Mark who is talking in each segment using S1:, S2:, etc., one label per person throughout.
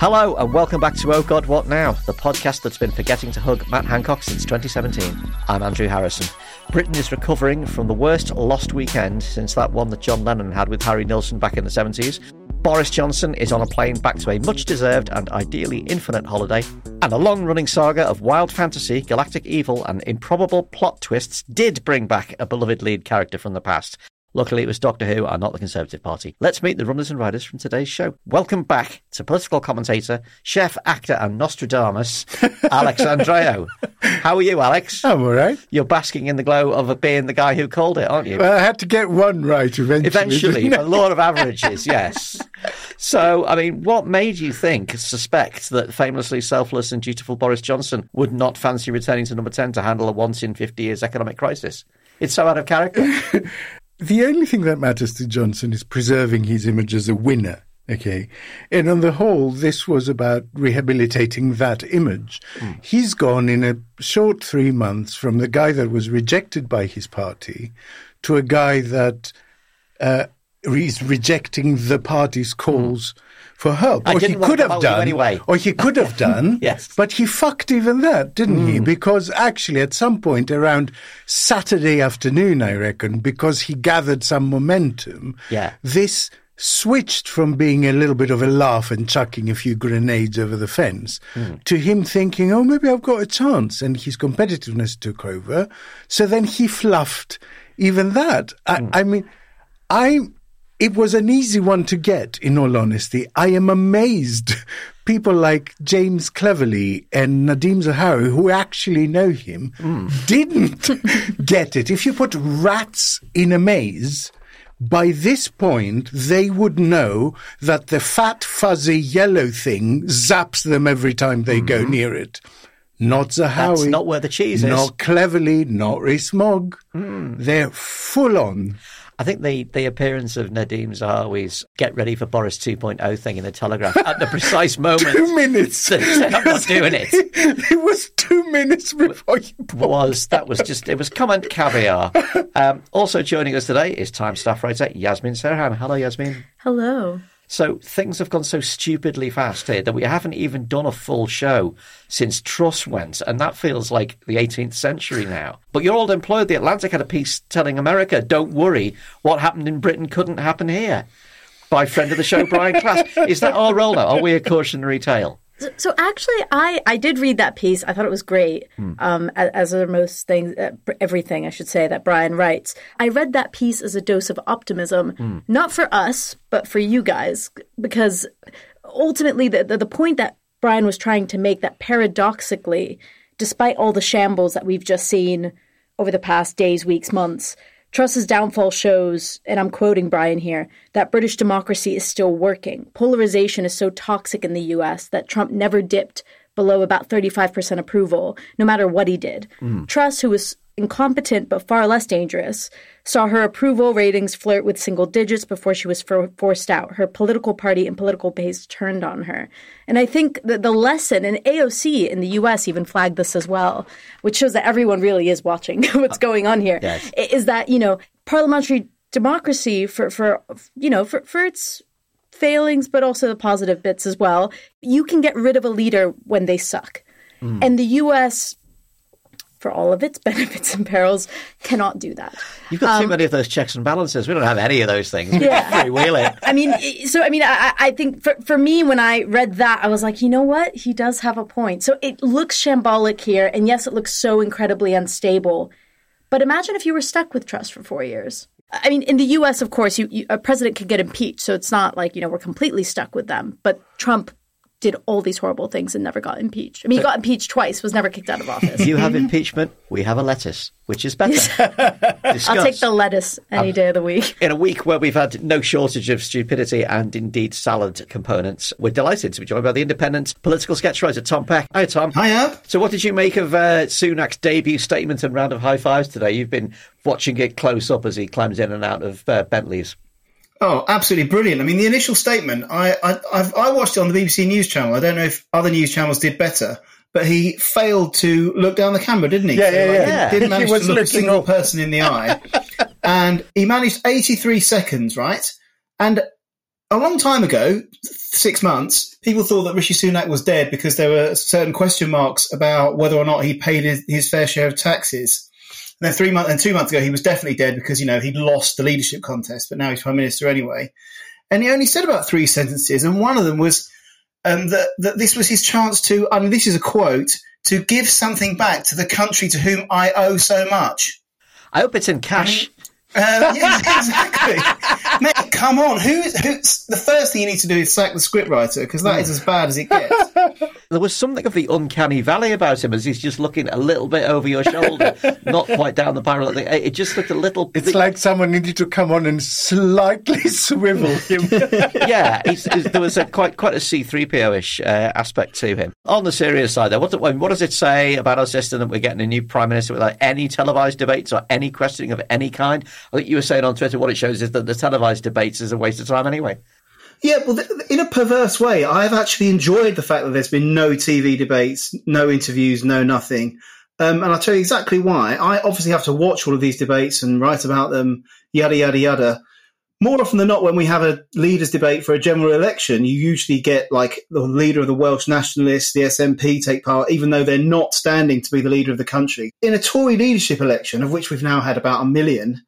S1: Hello, and welcome back to Oh God, What Now, the podcast that's been forgetting to hug Matt Hancock since 2017. I'm Andrew Harrison. Britain is recovering from the worst lost weekend since that one that John Lennon had with Harry Nilsson back in the 70s. Boris Johnson is on a plane back to a much deserved and ideally infinite holiday. And a long running saga of wild fantasy, galactic evil, and improbable plot twists did bring back a beloved lead character from the past. Luckily, it was Doctor Who and not the Conservative Party. Let's meet the runners and riders from today's show. Welcome back to political commentator, chef, actor, and Nostradamus, Alex Andreou. How are you, Alex?
S2: I'm all right.
S1: You're basking in the glow of being the guy who called it, aren't you?
S2: Well, I had to get one right eventually.
S1: Eventually, the law of averages, yes. So, I mean, what made you think, suspect that famously selfless and dutiful Boris Johnson would not fancy returning to number 10 to handle a once in 50 years economic crisis? It's so out of character.
S2: the only thing that matters to Johnson is preserving his image as a winner. Okay. And on the whole, this was about rehabilitating that image. Mm. He's gone in a short three months from the guy that was rejected by his party to a guy that uh, is rejecting the party's calls mm. For help.
S1: I
S2: or
S1: he
S2: could have done
S1: anyway.
S2: Or he could have done.
S1: yes.
S2: But he fucked even that, didn't mm. he? Because actually at some point around Saturday afternoon, I reckon, because he gathered some momentum,
S1: yeah.
S2: this switched from being a little bit of a laugh and chucking a few grenades over the fence mm. to him thinking, oh, maybe I've got a chance. And his competitiveness took over. So then he fluffed even that. I, mm. I mean, I, it was an easy one to get, in all honesty. I am amazed people like James Cleverly and Nadhim Zahawi, who actually know him, mm. didn't get it. If you put rats in a maze, by this point, they would know that the fat, fuzzy yellow thing zaps them every time they mm-hmm. go near it. Not Zahawi.
S1: That's not where the cheese is.
S2: Not Cleverly, not Rees-Mogg. Mm. They're full on.
S1: I think the, the appearance of Nadhim Zahawi's get ready for Boris 2.0 thing in the Telegraph at the precise moment.
S2: two minutes.
S1: I'm not doing it.
S2: It, it was two minutes before you
S1: was That was just, it was comment caviar. Um, also joining us today is Time staff writer Yasmeen Serhan. Hello, Yasmeen.
S3: Hello.
S1: So things have gone so stupidly fast here that we haven't even done a full show since Truss went, and that feels like the 18th century now. But you're all employed. The Atlantic had a piece telling America, "Don't worry, what happened in Britain couldn't happen here." By friend of the show, Brian Klaas. Is that our role now? Are we a cautionary tale?
S3: So actually, I, I did read that piece. I thought it was great. Hmm. Um, as, as are most things, uh, everything I should say that Brian writes. I read that piece as a dose of optimism, hmm. not for us, but for you guys, because ultimately the, the the point that Brian was trying to make that paradoxically, despite all the shambles that we've just seen over the past days, weeks, months, Truss's downfall shows, and I'm quoting Brian here, that British democracy is still working. Polarization is so toxic in the US that Trump never dipped below about 35% approval, no matter what he did. Mm. Truss, who was incompetent but far less dangerous, saw her approval ratings flirt with single digits before she was for- forced out. Her political party and political base turned on her. And I think that the lesson, and AOC in the US even flagged this as well, which shows that everyone really is watching what's going on here,
S1: yes.
S3: is that, you know, parliamentary democracy for, for you know, for, for its failings, but also the positive bits as well, you can get rid of a leader when they suck. Mm. And the US for all of its benefits and perils, cannot do that.
S1: You've got um, too many of those checks and balances. We don't have any of those things. Yeah. Freewheel it.
S3: I mean, so I mean, I, I think for, for me, when I read that, I was like, you know what? He does have a point. So it looks shambolic here, and yes, it looks so incredibly unstable. But imagine if you were stuck with Truss for four years. I mean, in the U.S., of course, you, you, a president could get impeached, so it's not like you know we're completely stuck with them. But Trump did all these horrible things and never got impeached. I mean, he got impeached twice, was never kicked out of office.
S1: You have impeachment, we have a lettuce, which is better.
S3: I'll take the lettuce any um, day of the week.
S1: In a week where we've had no shortage of stupidity and indeed salad components, we're delighted to be joined by the independent political sketch writer Tom Peck. Hi, Tom.
S4: Hiya.
S1: So, what did you make of uh, Sunak's debut statement and round of high fives today? You've been watching it close up as he climbs in and out of uh, Bentleys.
S4: Oh, absolutely brilliant! I mean, the initial statement. I, I I've, I watched it on the BBC News channel. I don't know if other news channels did better, but he failed to look down the camera, didn't he?
S2: Yeah, yeah, yeah.
S4: Didn't, didn't manage to look a single up. person in the eye, and he managed 83 seconds, right? And a long time ago, six months, people thought that Rishi Sunak was dead because there were certain question marks about whether or not he paid his, his fair share of taxes. And then three months and two months ago, he was definitely dead because you know he'd lost the leadership contest, but now he's prime minister anyway. And he only said about three sentences, and one of them was um, that that this was his chance to. I mean, this is a quote to give something back to the country to whom I owe so much.
S1: I hope it's in cash.
S4: Uh, yeah, exactly. Mate, come on. Who is who's the first thing you need to do is sack the scriptwriter because that is as bad as it gets.
S1: There was something of the uncanny valley about him as he's just looking a little bit over your shoulder, not quite down the barrel. It just looked a little.
S2: It's like someone needed to come on and slightly swivel him.
S1: yeah, he's, he's, there was a quite quite a C three PO ish uh, aspect to him. On the serious side, though, what, what does it say about our system that we're getting a new prime minister without any televised debates or any questioning of any kind? I think you were saying on Twitter what it shows is that the televised debates is a waste of time anyway.
S4: Yeah, well, th- in a perverse way, I've actually enjoyed the fact that there's been no TV debates, no interviews, no nothing. Um, and I'll tell you exactly why. I obviously have to watch all of these debates and write about them, yada, yada, yada. More often than not, when we have a leaders' debate for a general election, you usually get like the leader of the Welsh Nationalists, the SNP take part, even though they're not standing to be the leader of the country. In a Tory leadership election, of which we've now had about a million,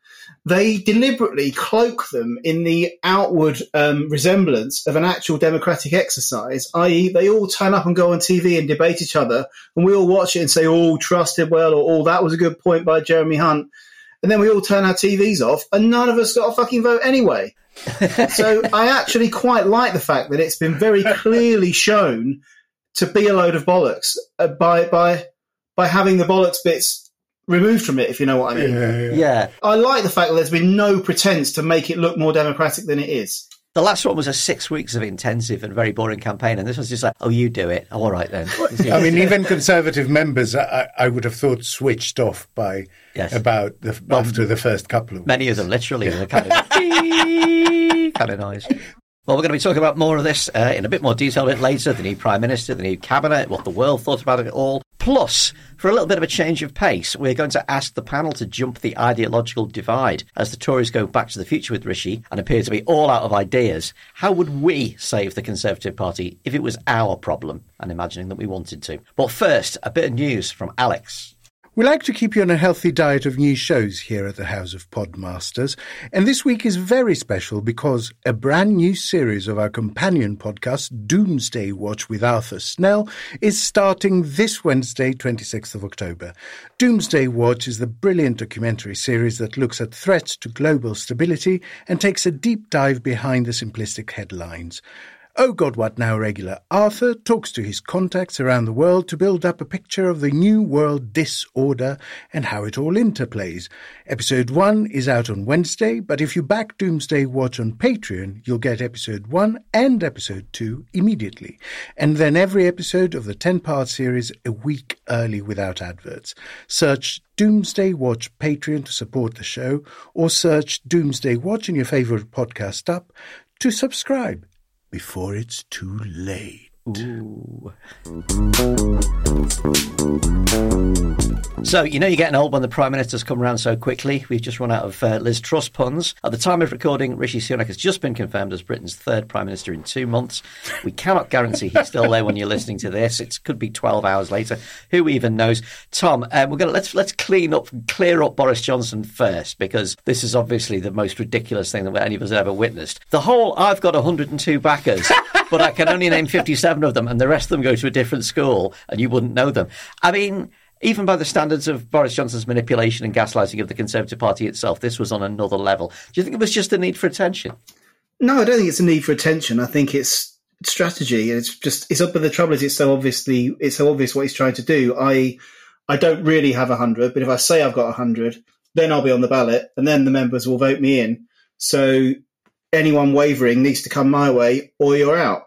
S4: they deliberately cloak them in the outward um, resemblance of an actual democratic exercise, i.e., they all turn up and go on TV and debate each other, and we all watch it and say, "Oh, Truss did well," or "Oh, that was a good point by Jeremy Hunt," and then we all turn our TVs off, and none of us got a fucking vote anyway. so I actually quite like the fact that it's been very clearly shown to be a load of bollocks uh, by by by having the bollocks bits removed from it, if you know what I mean.
S2: Yeah, yeah.
S1: Yeah.
S4: I like the fact that there's been no pretense to make it look more democratic than it is.
S1: The last one was a six weeks of intensive and very boring campaign, and this was just like, oh, you do it. Oh, all right then.
S2: I mean, even Conservative members, I, I would have thought, switched off by
S1: Yes.
S2: about the, after the first couple of
S1: Many of them literally the kind of kind of noise. Well, we're going to be talking about more of this uh, in a bit more detail a bit later. The new Prime Minister, the new Cabinet, what the world thought about it all. Plus, for a little bit of a change of pace, we're going to ask the panel to jump the ideological divide. As the Tories go back to the future with Rishi and appear to be all out of ideas, how would we save the Conservative Party if it was our problem? And imagining that we wanted to. But first, a bit of news from Alex.
S2: We like to keep you on a healthy diet of new shows here at the House of Podmasters, and this week is very special because a brand new series of our companion podcast, Doomsday Watch with Arthur Snell, is starting this Wednesday, 26th of October. Doomsday Watch is the brilliant documentary series that looks at threats to global stability and takes a deep dive behind the simplistic headlines. Oh God, What Now regular Arthur talks to his contacts around the world to build up a picture of the new world disorder and how it all interplays. Episode 1 is out on Wednesday, but if you back Doomsday Watch on Patreon, you'll get episode 1 and episode 2 immediately. And then every episode of the 10 part series a week early without adverts. Search Doomsday Watch Patreon to support the show, or search Doomsday Watch in your favorite podcast app to subscribe before it's too late.
S1: So, you know, you're getting old when the Prime Minister's come around so quickly. We've just run out of uh, Liz Truss puns. At the time of recording, Rishi Sunak has just been confirmed as Britain's third Prime Minister in two months. We cannot guarantee he's still there when you're listening to this. It could be 12 hours later. Who even knows? Tom, um, we're going to let's let's clean up, clear up Boris Johnson first, because this is obviously the most ridiculous thing that any of us have ever witnessed. The whole I've got 102 backers, but I can only name 57 of them, and the rest of them go to a different school, and you wouldn't know them. I mean, even by the standards of Boris Johnson's manipulation and gaslighting of the Conservative Party itself, this was on another level. Do you think it was just a need for attention?
S4: No, I don't think it's a need for attention. I think it's strategy, and it's just it's up. But the trouble is, it's so obviously it's so obvious what he's trying to do. I I don't really have a hundred, but if I say I've got a hundred, then I'll be on the ballot, and then the members will vote me in. So anyone wavering needs to come my way, or you're out.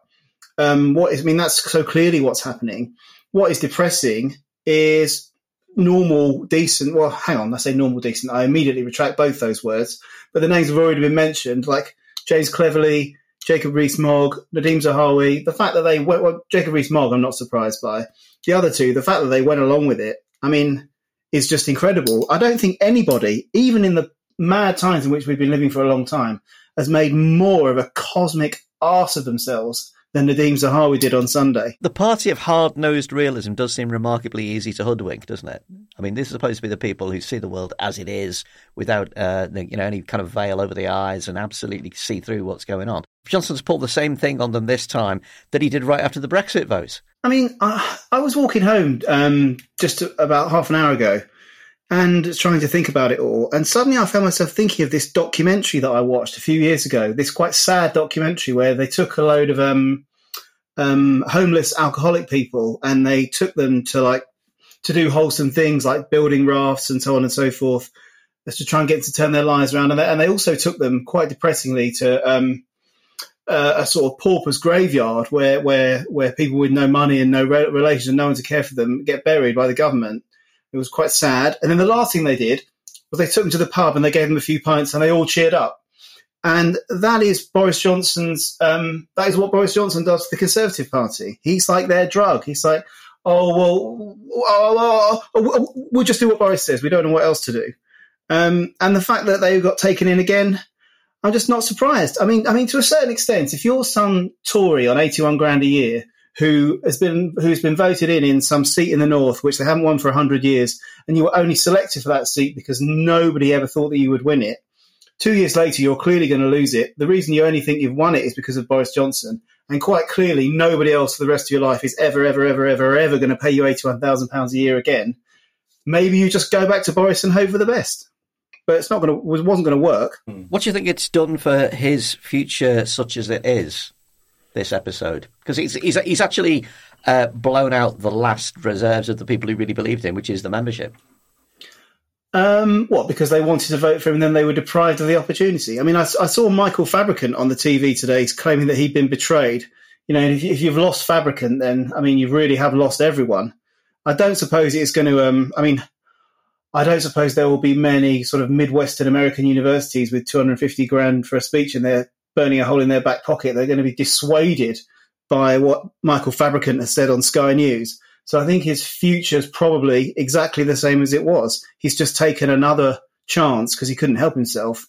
S4: Um, what is? I mean, that's so clearly what's happening. What is depressing is normal, decent. Well, hang on, I say normal, decent. I immediately retract both those words, but the names have already been mentioned, like James Cleverly, Jacob Rees-Mogg, Nadhim Zahawi. The fact that they went, well, Jacob Rees-Mogg, I'm not surprised by. The other two, the fact that they went along with it, I mean, is just incredible. I don't think anybody, even in the mad times in which we've been living for a long time, has made more of a cosmic arse of themselves than Nadhim Zahawi did on Sunday.
S1: The party of hard nosed realism does seem remarkably easy to hoodwink, doesn't it? I mean, this is supposed to be the people who see the world as it is without uh, you know any kind of veil over the eyes and absolutely see through what's going on. Johnson's pulled the same thing on them this time that he did right after the Brexit vote.
S4: I mean, I, I was walking home um, just about half an hour ago and trying to think about it all. And suddenly I found myself thinking of this documentary that I watched a few years ago, this quite sad documentary where they took a load of um, um, homeless alcoholic people and they took them to like to do wholesome things like building rafts and so on and so forth as to try and get to turn their lives around. And they, and they also took them quite depressingly to um, uh, a sort of pauper's graveyard where, where, where people with no money and no re- relations and no one to care for them get buried by the government. It was quite sad. And then the last thing they did was they took them to the pub and they gave them a few pints and they all cheered up. And that is Boris Johnson's, um, that is what Boris Johnson does to the Conservative Party. He's like their drug. He's like, oh, well, oh, oh, oh, we'll just do what Boris says. We don't know what else to do. Um, and the fact that they got taken in again, I'm just not surprised. I mean, I mean, to a certain extent, if you're some Tory on 81 grand a year who has been who's been voted in in some seat in the north, which they haven't won for hundred years, and you were only selected for that seat because nobody ever thought that you would win it. Two years later, you're clearly going to lose it. The reason you only think you've won it is because of Boris Johnson, and quite clearly, nobody else for the rest of your life is ever, ever, ever, ever, ever going to pay you eighty-one thousand pounds a year again. Maybe you just go back to Boris and hope for the best but it's not going to wasn't going to work.
S1: What do you think it's done for his future, such as it is? This episode, because he's he's, he's actually uh, blown out the last reserves of the people who really believed him, which is the membership.
S4: Um, what? Because they wanted to vote for him, and then they were deprived of the opportunity. I mean, I, I saw Michael Fabricant on the TV today claiming that he'd been betrayed. You know, if, if you've lost Fabricant, then I mean, you really have lost everyone. I don't suppose it's going to. Um, I mean, I don't suppose there will be many sort of Midwestern American universities with 250 grand for a speech and they're burning a hole in their back pocket. They're going to be dissuaded by what Michael Fabricant has said on Sky News. So I think his future is probably exactly the same as it was. He's just taken another chance because he couldn't help himself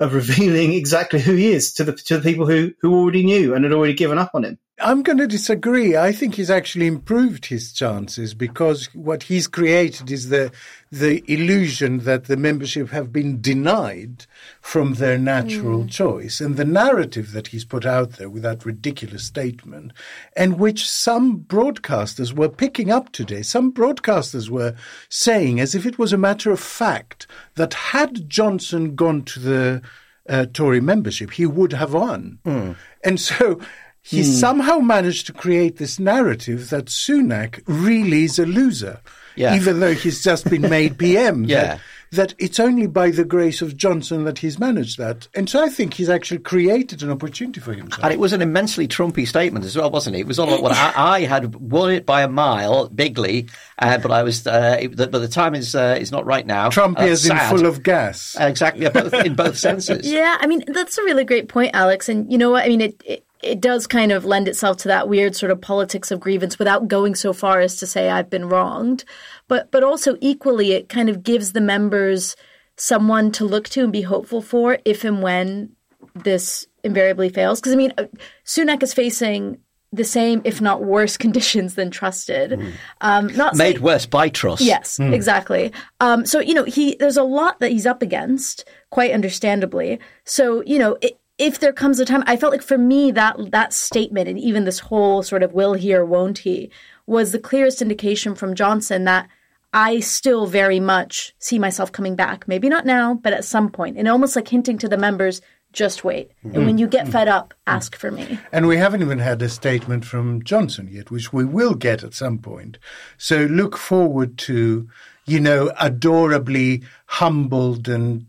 S4: of revealing exactly who he is to the to the people who who already knew and had already given up on him.
S2: I'm going to disagree. I think he's actually improved his chances because what he's created is the the illusion that the membership have been denied from their natural mm. choice, and the narrative that he's put out there with that ridiculous statement, and which some broadcasters were picking up today. Some broadcasters were saying, as if it was a matter of fact, that had Johnson gone to the uh, Tory membership, he would have won. Mm. And so he mm. somehow managed to create this narrative that Sunak really is a loser, yeah. even though he's just been made PM.
S1: yeah.
S2: That, that it's only by the grace of Johnson that he's managed that. And so I think he's actually created an opportunity for himself.
S1: And it was an immensely Trumpy statement as well, wasn't it? It was all about what I, I, had won it by a mile, bigly, uh, but I was, uh, it, but the time is uh, is not right now.
S2: Trump uh, is in full of gas.
S1: exactly, both, in both senses.
S3: Yeah, I mean, that's a really great point, Alex. And you know what? I mean, it, it it does kind of lend itself to that weird sort of politics of grievance without going so far as to say I've been wronged. But but also equally it kind of gives the members someone to look to and be hopeful for if and when this invariably fails. Because I mean, uh, Sunak is facing the same, if not worse, conditions than Truss did. Mm.
S1: Um, not made worse by Truss.
S3: Yes, mm. exactly. Um, so you know, he there's a lot that he's up against, quite understandably. So you know, it, if there comes a time i felt like for me that that statement and even this whole sort of will he or won't he was the clearest indication from johnson that i still very much see myself coming back. Maybe not now but at some point and almost like hinting to the members just wait. Mm-hmm. and when you get fed up ask for me.
S2: And we haven't even had a statement from johnson yet which we will get at some point. So look forward to you know adorably humbled and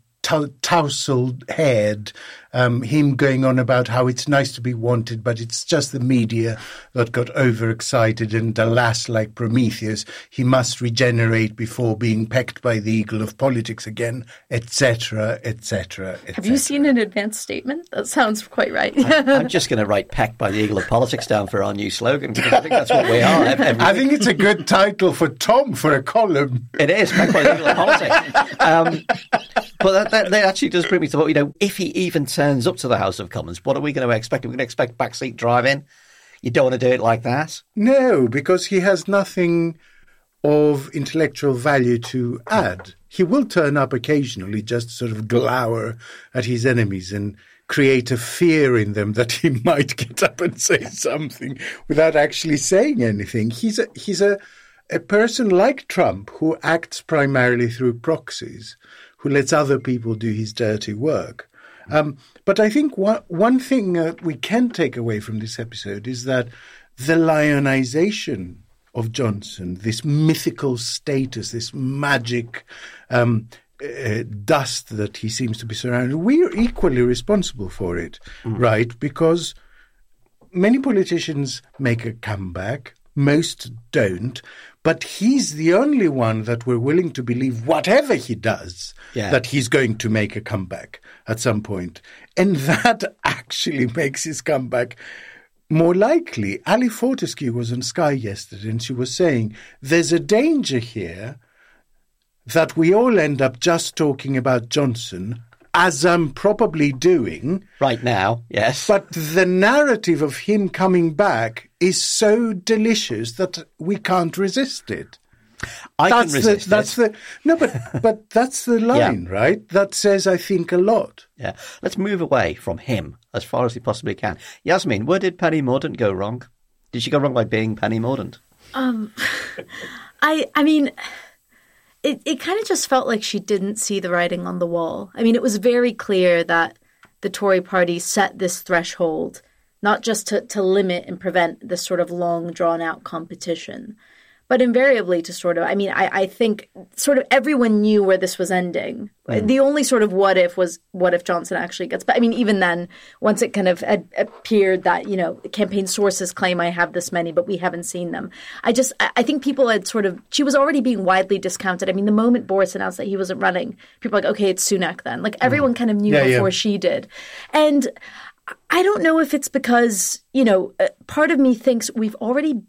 S2: tousled head um, him going on about how it's nice to be wanted, but it's just the media that got overexcited. And alas, like Prometheus, he must regenerate before being pecked by the eagle of politics again, etc., etc.
S3: Have you seen an advanced statement? That sounds quite right.
S1: I, am just going to write "pecked by the eagle of politics" down for our new slogan because I think that's what we are.
S2: Every I think it's a good title for Tom for a column.
S1: It is "pecked by the eagle of politics." Um, but that, that, that, actually does bring me to what, you know, if he even turns up to the House of Commons, what are we going to expect? Are we going to expect backseat driving? You don't want to do it like that?
S2: No, because he has nothing of intellectual value to add. He will turn up occasionally, just sort of glower at his enemies and create a fear in them that he might get up and say something without actually saying anything. He's a, he's a, a person like Trump who acts primarily through proxies, who lets other people do his dirty work. Um, but I think one, one thing that we can take away from this episode is that the lionization of Johnson, this mythical status, this magic um, uh, dust that he seems to be surrounded, we are equally responsible for it, mm. right? Because many politicians make a comeback, most don't, but he's the only one that we're willing to believe, whatever he does, yeah. that he's going to make a comeback at some point. And that actually makes his comeback more likely. Ali Fortescue was on Sky yesterday and she was saying there's a danger here that we all end up just talking about Johnson as I'm probably doing.
S1: Right now, yes.
S2: But the narrative of him coming back is so delicious that we can't resist it.
S1: I
S2: that's
S1: can resist
S2: the, That's the no, but but that's the line, yeah. right? That says I think a lot.
S1: Yeah. Let's move away from him as far as we possibly can. Yasmeen, where did Penny Mordaunt go wrong? Did she go wrong by being Penny Mordaunt?
S3: Um, I I mean, it, it kind of just felt like she didn't see the writing on the wall. I mean, it was very clear that the Tory party set this threshold not just to, to limit and prevent this sort of long drawn out competition, but invariably to sort of i mean i, I think sort of everyone knew where this was ending mm. the only sort of what if was what if johnson actually gets but i mean even then once it kind of had appeared that you know campaign sources claim i have this many but we haven't seen them i just i think people had sort of she was already being widely discounted i mean the moment boris announced that he wasn't running people were like okay it's sunak then like everyone mm. kind of knew yeah, before yeah. she did and I don't know if it's because, you know, uh, part of me thinks we've already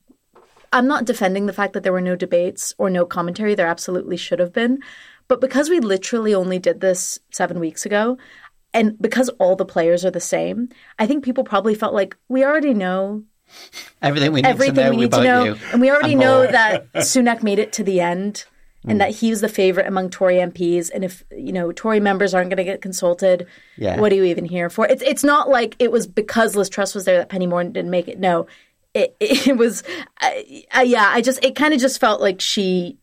S3: I'm not defending the fact that there were no debates or no commentary. There absolutely should have been. But because we literally only did this seven weeks ago, and because all the players are the same, I think people probably felt like we already know
S1: everything we need
S3: everything
S1: to know,
S3: we need to know,
S1: you.
S3: and we already and know that Sunak made it to the end. And mm. that he was the favorite among Tory MPs, and if you know Tory members aren't going to get consulted, yeah. what are you even here for? It's it's not like it was because Liz Truss was there that Penny Mordaunt didn't make it. No, it, it was, uh, uh, yeah, I just, it kind of just felt like she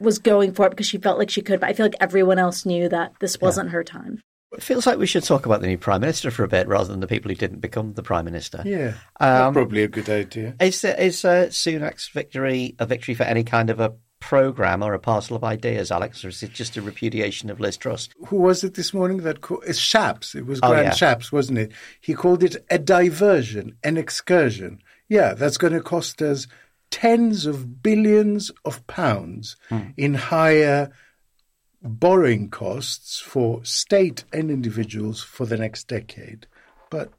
S3: was going for it because she felt like she could, but I feel like everyone else knew that this wasn't yeah. her time.
S1: It feels like we should talk about the new prime minister for a bit rather than the people who didn't become the prime minister.
S2: Yeah, um, probably a good idea.
S1: Is is uh, Sunak's victory a victory for any kind of a program or a parcel of ideas, Alex, or is it just a repudiation of Liz Truss?
S2: Who was it this morning that called it's Shapps? It was oh, Grant oh, yeah. Shapps, wasn't it? He called it a diversion, an excursion. Yeah, that's going to cost us tens of billions of pounds mm. in higher borrowing costs for state and individuals for the next decade. But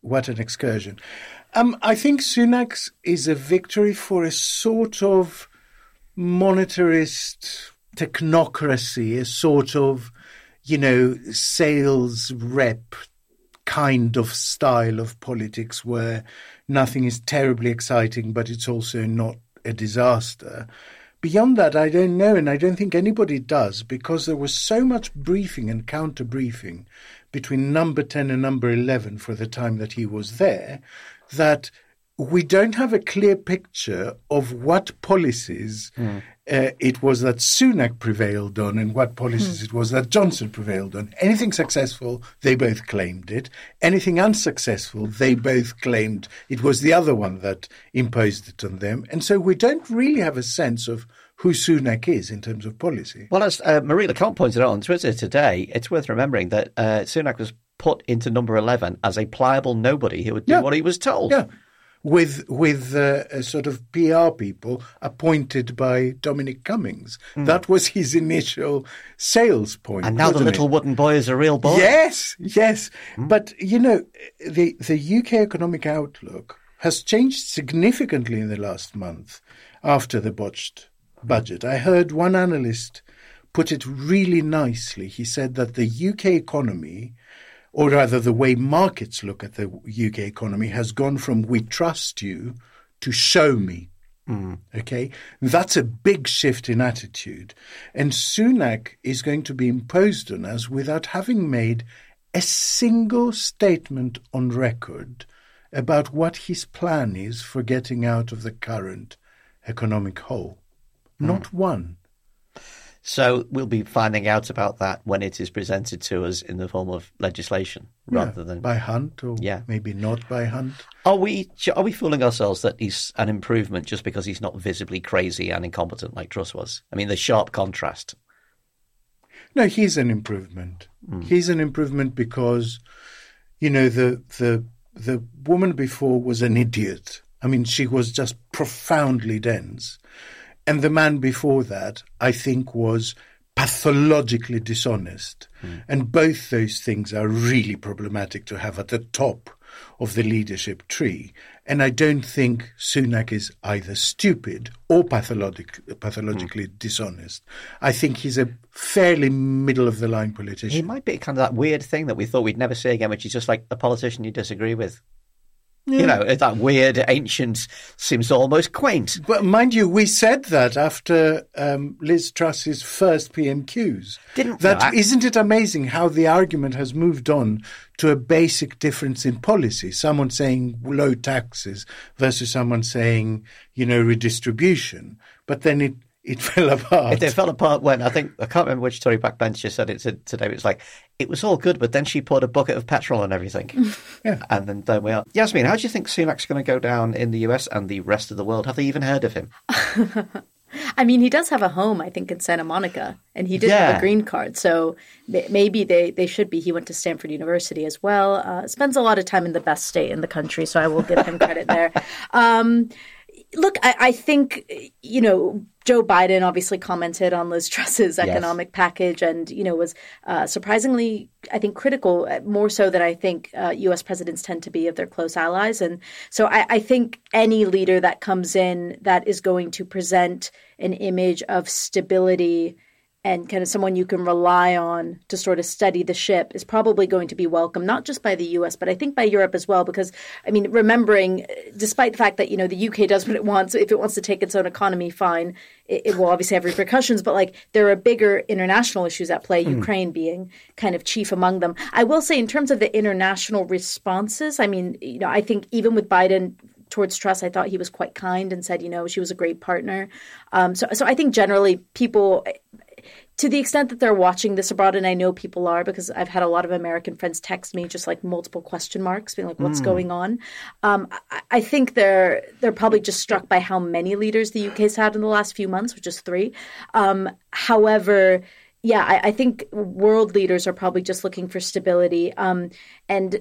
S2: what an excursion. Um, I think Sunak's is a victory for a sort of monetarist technocracy, a sort of, you know, sales rep kind of style of politics where nothing is terribly exciting, but it's also not a disaster. Beyond that, I don't know, and I don't think anybody does, because there was so much briefing and counter briefing between number 10 and number 11 for the time that he was there that we don't have a clear picture of what policies mm. uh, it was that Sunak prevailed on and what policies mm. it was that Johnson prevailed on. Anything successful, they both claimed it. Anything unsuccessful, they both claimed it was the other one that imposed it on them. And so we don't really have a sense of who Sunak is in terms of policy.
S1: Well, as uh, Marie Le Conte pointed out on Twitter today, it's worth remembering that uh, Sunak was put into number 11 as a pliable nobody who would do yeah. what he was told.
S2: Yeah with with uh, sort of PR people appointed by Dominic Cummings. Mm. That was his initial sales point.
S1: And now the little
S2: it?
S1: wooden boy is a real boy.
S2: Yes, yes. Mm. But you know, the the UK economic outlook has changed significantly in the last month after the botched budget. I heard one analyst put it really nicely. He said that the UK economy, or rather the way markets look at the UK economy, has gone from we trust you to show me. Mm. Okay, that's a big shift in attitude. And Sunak is going to be imposed on us without having made a single statement on record about what his plan is for getting out of the current economic hole. Mm. Not one.
S1: So we'll be finding out about that when it is presented to us in the form of legislation, rather
S2: Yeah,
S1: than.
S2: by Hunt, or
S1: Yeah.
S2: maybe not by Hunt.
S1: Are we are we fooling ourselves that he's an improvement just because he's not visibly crazy and incompetent like Truss was? I mean, the sharp contrast.
S2: No, he's an improvement.
S1: Hmm.
S2: He's an improvement because, you know, the the the woman before was an idiot. I mean, she was just profoundly dense, and the man before that, I think, was pathologically dishonest.
S1: Hmm.
S2: And both those things are really problematic to have at the top of the leadership tree. And I don't think Sunak is either stupid or pathologic, pathologically
S1: Hmm.
S2: dishonest. I think he's a fairly middle of the line politician.
S1: He might be kind of that weird thing that we thought we'd never see again, which is just like a politician you disagree with. You know, that weird, ancient, seems almost quaint.
S2: But mind you, we said that after um, Liz Truss's first PMQs.
S1: Didn't-
S2: that?
S1: I-
S2: Isn't it amazing how the argument has moved on to a basic difference in policy? Someone saying low taxes versus someone saying, you know, redistribution. But then it, it fell apart.
S1: It fell apart when I think I can't remember which Tory backbencher said it to- today. It was like it was all good, but then she poured a bucket of petrol on everything,
S2: Yeah.
S1: and then there we are. Yasmeen, how do you think Sunak's going to go down in the US and the rest of the world? Have they even heard of him?
S3: I mean, he does have a home, I think, in Santa Monica, and he did have a green card. So maybe they, they should be. He went to Stanford University as well. Uh, spends a lot of time in the best state in the country, so I will give him credit there. Um, look, I, I think you know Joe Biden obviously commented on Liz Truss's economic package, and you know was uh, surprisingly, I think, critical uh, more so than I think uh, U.S. presidents tend to be of their close allies. And so I, I think any leader that comes in that is going to present an image of stability and kind of someone you can rely on to sort of steady the ship is probably going to be welcome, not just by the US, but I think by Europe as well. Because, I mean, remembering, despite the fact that, you know, the UK does what it wants, if it wants to take its own economy, fine, it, it will obviously have repercussions. But, like, there are bigger international issues at play, Ukraine being kind of chief among them. I will say, in terms of the international responses, I mean, you know, I think even with Biden, towards Truss, I thought he was quite kind and said, you know, she was a great partner. Um, so, so I think generally people, to the extent that they're watching this abroad, and I know people are because I've had a lot of American friends text me just like multiple question marks, being like, "What's going on?" Um, I, I think they're they're probably just struck by how many leaders the UK's had in the last few months, which is three. Um, however. Yeah, I, I think world leaders are probably just looking for stability. Um, and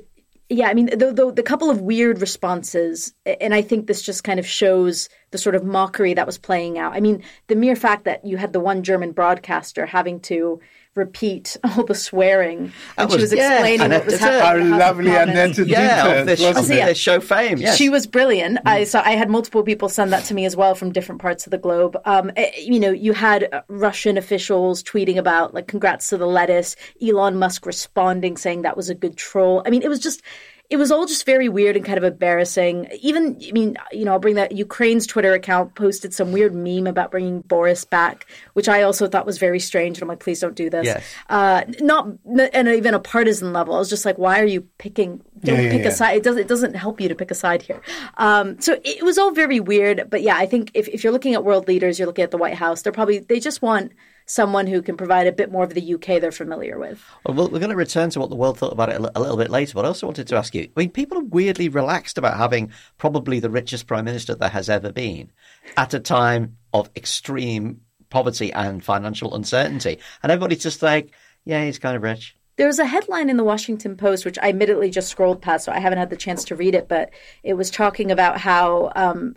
S3: yeah, I mean, the, the, the couple of weird responses, and I think this just kind of shows the sort of mockery that was playing out. I mean, the mere fact that you had the one German broadcaster having to repeat all the swearing when she
S1: was-
S3: was
S1: yeah,
S3: explaining
S1: Annette
S3: what was happening.
S2: Our
S3: in the House of
S2: lovely
S3: Commons.
S2: Annette
S1: Yeah,
S2: did
S1: of this,
S2: wasn't
S3: yeah.
S2: it?
S1: this show fame. Yes.
S3: She was brilliant. I saw. I had multiple people send that to me as well from different parts of the globe. Um, eh, you know, you had uh, Russian officials tweeting about like "Congrats to the lettuce." Elon Musk responding saying that was a good troll. I mean, it was just. It was all just very weird and kind of embarrassing. Even, I mean, you know, I'll bring that Ukraine's Twitter account posted some weird meme about bringing Boris back, which I also thought was very strange. And I'm like, please don't do this.
S1: Yes.
S3: Uh, not, and even a partisan level. I was just like, why are you picking? Don't
S2: Yeah, yeah,
S3: pick
S2: yeah.
S3: a side. It doesn't. It doesn't help you to pick a side here. Um, so it was all very weird. But yeah, I think if, if you're looking at world leaders, you're looking at the White House. They're probably they just want someone who can provide a bit more of the UK they're familiar with.
S1: Well, we're going to return to what the world thought about it a little bit later, but I also wanted to ask you. I mean, people are weirdly relaxed about having probably the richest prime minister there has ever been at a time of extreme poverty and financial uncertainty, and everybody's just like, "Yeah, he's kind of rich."
S3: There was a headline in the Washington Post, which I admittedly just scrolled past, so I haven't had the chance to read it, but it was talking about how um,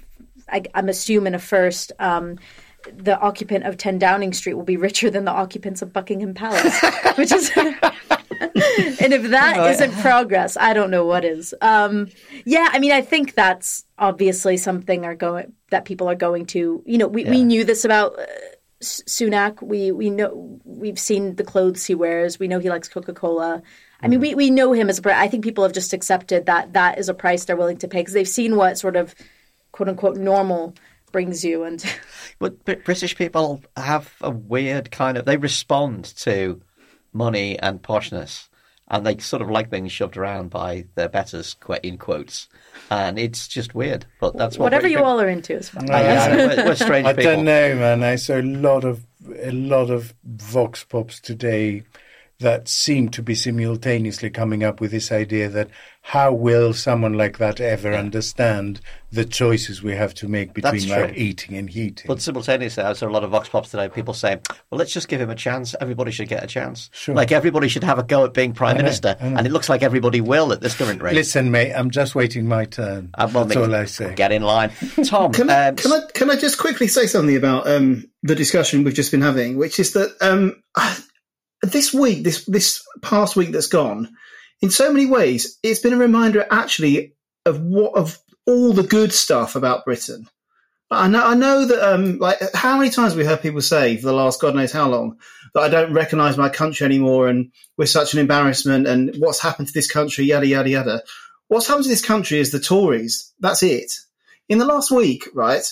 S3: I, I'm assuming a first. Um, the occupant of 10 Downing Street will be richer than the occupants of Buckingham Palace, which is, and if that not progress, I don't know what is. Um, yeah, I mean, I think that's obviously something are going that people are going to. You know, we, we knew this about. Uh, Sunak, we we know we've seen the clothes he wears. We know he likes Coca Cola. I mean, we, we know him as a. I think people have just accepted that that is a price they're willing to pay because they've seen what sort of quote unquote normal brings you. And
S1: but, but British people have a weird kind of they respond to money and poshness, and they sort of like being shoved around by their betters in quotes, and it's just weird. But that's what
S3: whatever you all are into is fine.
S1: yeah, we're, we're strange
S2: I
S1: people.
S2: don't know, man. I saw a lot of a lot of vox pops today that seem to be simultaneously coming up with this idea that how will someone like that ever understand the choices we have to make between like eating and heating?
S1: But simultaneously, I saw a lot of Vox Pops today. People saying, "Well, let's just give him a chance. Everybody should get a chance.
S2: Sure.
S1: Like everybody should have a go at being prime
S2: know,
S1: minister."
S2: I know.
S1: And it looks like everybody will at this current rate.
S2: Listen, mate, I'm just waiting my turn.
S1: Uh, well,
S2: That's
S1: Nick,
S2: all I say.
S1: Get in line, Tom.
S4: Can, I,
S1: um,
S4: can I can I just quickly say something about um, the discussion we've just been having, which is that um, this week, this this past week that's gone, in so many ways, it's been a reminder actually of what of all the good stuff about Britain. I know, I know that um, like how many times we heard people say for the last God knows how long that I don't recognise my country anymore, and we're such an embarrassment, and what's happened to this country, yada yada yada. What's happened to this country is the Tories. That's it. In the last week, right,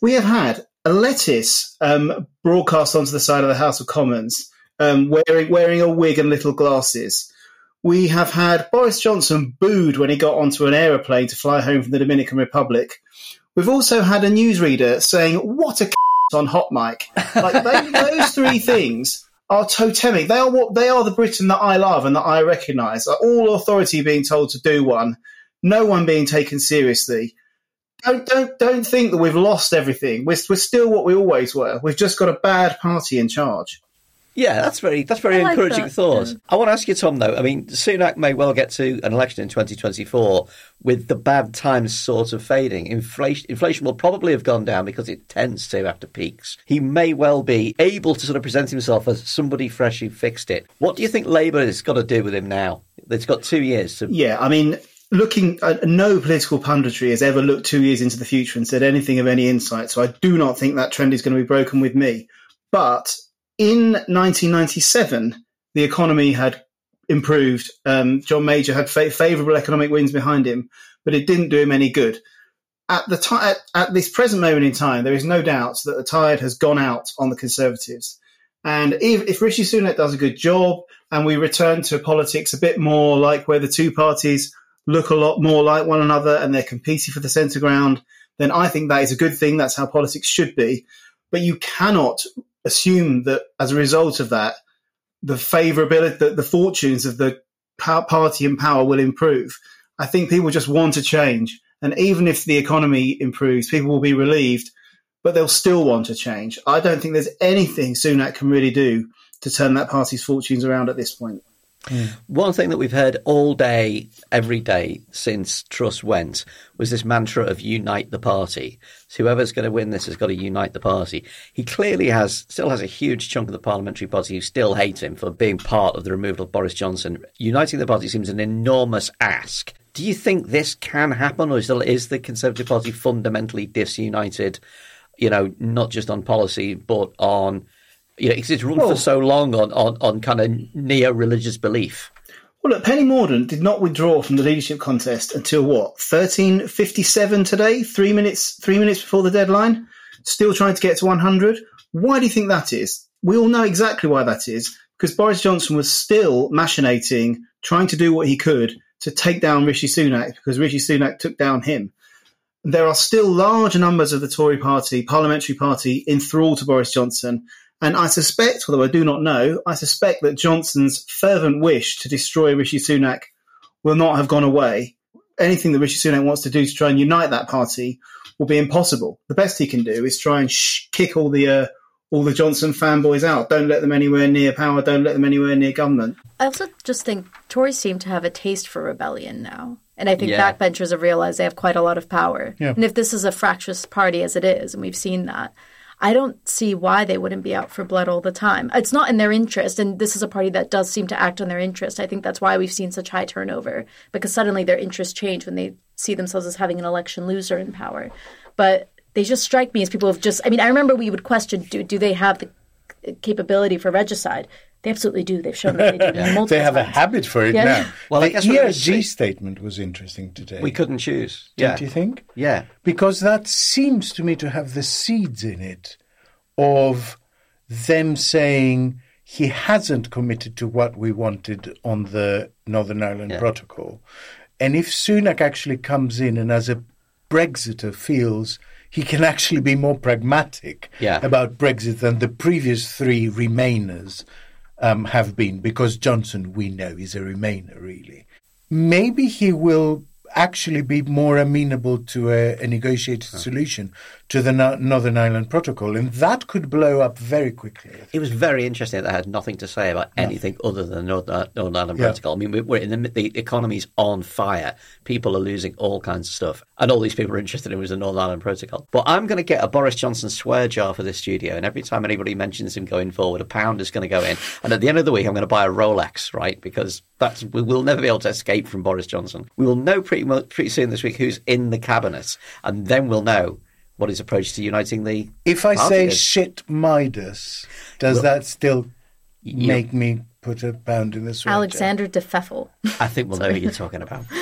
S4: we have had a lettuce um, broadcast onto the side of the House of Commons, um, wearing wearing a wig and little glasses. We have had Boris Johnson booed when he got onto an aeroplane to fly home from the Dominican Republic. We've also had a newsreader saying, "What a on hot mic." Like they, those three things are totemic. They are what they are the Britain that I love and that I recognise. Like all authority being told to do one, no one being taken seriously. Don't don't don't think that we've lost everything. We're we're still what we always were. We've just got a bad party in charge.
S1: Yeah, that's very that's very
S3: I like
S1: encouraging
S3: that,
S1: thought.
S3: yeah.
S1: I want to ask you, Tom. Though, I mean, Sunak may well get to an election in 2024 with the bad times sort of fading. Inflation inflation will probably have gone down because it tends to after peaks. He may well be able to sort of present himself as somebody fresh who fixed it. What do you think Labour has got to do with him now? It's got two years to.
S4: Yeah, I mean, looking, uh, no political punditry has ever looked two years into the future and said anything of any insight. So I do not think that trend is going to be broken with me. But in 1997, the economy had improved. Um, John Major had fa- favourable economic winds behind him, but it didn't do him any good. At the time, at, at this present moment in time, there is no doubt that the tide has gone out on the Conservatives. And if, if Rishi Sunak does a good job and we return to politics a bit more like where the two parties look a lot more like one another and they're competing for the centre ground, then I think that is a good thing. That's how politics should be. But you cannot assume that as a result of that, the favourability, the, the fortunes of the party in power will improve. I think people just want to change. And even if the economy improves, people will be relieved, but they'll still want to change. I don't think there's anything Sunak can really do to turn that party's fortunes around at this point. Mm.
S1: One thing that we've heard all day, every day since Truss went was this mantra of unite the party. So whoever's going to win this has got to unite the party. He clearly has, still has a huge chunk of the parliamentary party who still hate him for being part of the removal of Boris Johnson. Uniting the party seems an enormous ask. Do you think this can happen, or is the Conservative Party fundamentally disunited? You know, not just on policy, but on you know, 'cause it's run
S4: Well-
S1: for so long on, on, on kind of neo-religious belief.
S4: Well, look, Penny Mordaunt did not withdraw from the leadership contest until what thirteen fifty seven today, three minutes three minutes before the deadline. Still trying to get to one hundred. Why do you think that is? We all know exactly why that is because Boris Johnson was still machinating, trying to do what he could to take down Rishi Sunak because Rishi Sunak took down him. There are still large numbers of the Tory party, parliamentary party, enthralled to Boris Johnson. And I suspect, although I do not know, I suspect that Johnson's fervent wish to destroy Rishi Sunak will not have gone away. Anything that Rishi Sunak wants to do to try and unite that party will be impossible. The best he can do is try and sh- kick all the uh, all the Johnson fanboys out. Don't let them anywhere near power. Don't let them anywhere near government.
S3: I also just think Tories seem to have a taste for rebellion now. And I think
S1: Yeah.
S3: backbenchers have realized they have quite a lot of power.
S2: Yeah.
S3: And if this is a fractious party as it is, and we've seen that, I don't see why they wouldn't be out for blood all the time. It's not in their interest, and this is a party that does seem to act on their interest. I think that's why we've seen such high turnover, because suddenly their interests change when they see themselves as having an election loser in power. But they just strike me as people have just. I mean, I remember we would question: Do do they have the capability for regicide? They absolutely do. They've shown that they do. multiple
S2: They have a habit for it
S3: Yeah.
S2: now.
S1: Well, I
S2: the
S1: guess we're gonna see-
S2: ERG statement was interesting today.
S1: We couldn't choose.
S2: Don't
S1: yeah.
S2: you think?
S1: Yeah.
S2: Because that seems to me to have the seeds in it of them saying he hasn't committed to what we wanted on the Northern Ireland
S1: Yeah.
S2: Protocol. And if Sunak actually comes in and as a Brexiter feels he can actually be more pragmatic
S1: Yeah.
S2: about Brexit than the previous three Remainers um, have been, because Johnson, we know, is a Remainer, really. Maybe he will actually be more amenable to a, a negotiated solution to the Northern Ireland Protocol, and that could blow up very quickly.
S1: It was very interesting that they had nothing to say about anything other than Northern, uh, Northern Ireland
S2: Yeah.
S1: Protocol. I mean, we- we're in the, the economy's on fire. People are losing all kinds of stuff. And all these people are interested in was the Northern Ireland Protocol. But I'm going to get a Boris Johnson swear jar for this studio. And every time anybody mentions him going forward, a pound is going to go in. And at the end of the week, I'm going to buy a Rolex, right? Because that's we will never be able to escape from Boris Johnson. We will know pretty, mu- pretty soon this week who's in the cabinet. And then we'll know what his approach to uniting the
S2: If I
S1: party
S2: say
S1: is.
S2: shit Midas, does
S1: Well,
S2: that still
S1: you-
S2: make me put a pound in this? sweat?
S3: Alexander de Pfeffel.
S1: I think we'll know who you're talking about.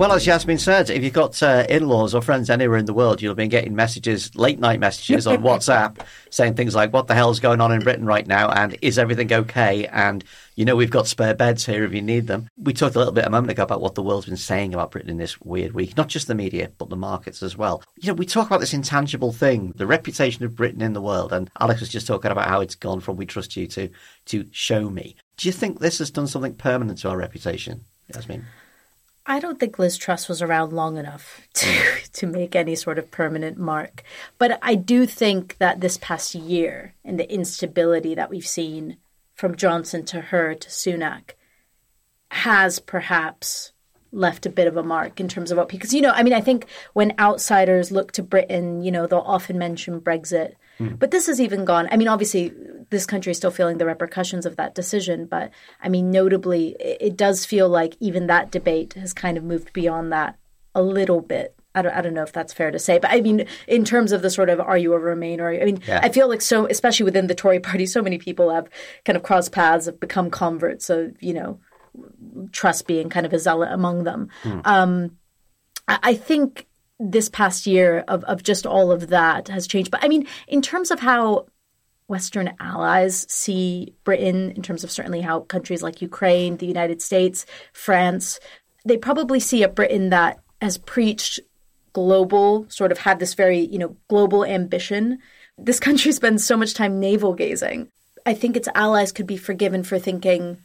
S1: Well, as Yasmeen said, if you've got uh, in-laws or friends anywhere in the world, you'll have been getting messages, late-night messages on WhatsApp, saying things like, "What the hell's going on in Britain right now?" and "Is everything okay?" and "You know, we've got spare beds here if you need them." We talked a little bit a moment ago about what the world's been saying about Britain in this weird week, not just the media, but the markets as well. You know, we talk about this intangible thing, the reputation of Britain in the world, and Alex was just talking about how it's gone from "We trust you" to to "Show me." Do you think this has done something permanent to our reputation, Yasmeen?
S3: I don't think Liz Truss was around long enough to to make any sort of permanent mark. But I do think that this past year and the instability that we've seen from Johnson to her to Sunak has perhaps left a bit of a mark in terms of what because you know I mean I think when outsiders look to Britain you know they'll often mention Brexit but this has even gone I mean obviously this country is still feeling the repercussions of that decision but I mean notably it, it does feel like even that debate has kind of moved beyond that a little bit I don't, I don't know if that's fair to say, but I mean, in terms of the sort of are you a Remain or I mean,
S1: Yeah.
S3: I feel like so, especially within the Tory party, so many people have kind of crossed paths, have become converts. So, you know, Truss being kind of a zealot among them. Um, I, I think this past year of, of just all of that has changed. But I mean, in terms of how Western allies see Britain, in terms of certainly how countries like Ukraine, the United States, France, they probably see a Britain that has preached global, sort of had this very, you know, global ambition. This country spends so much time navel gazing. I think its allies could be forgiven for thinking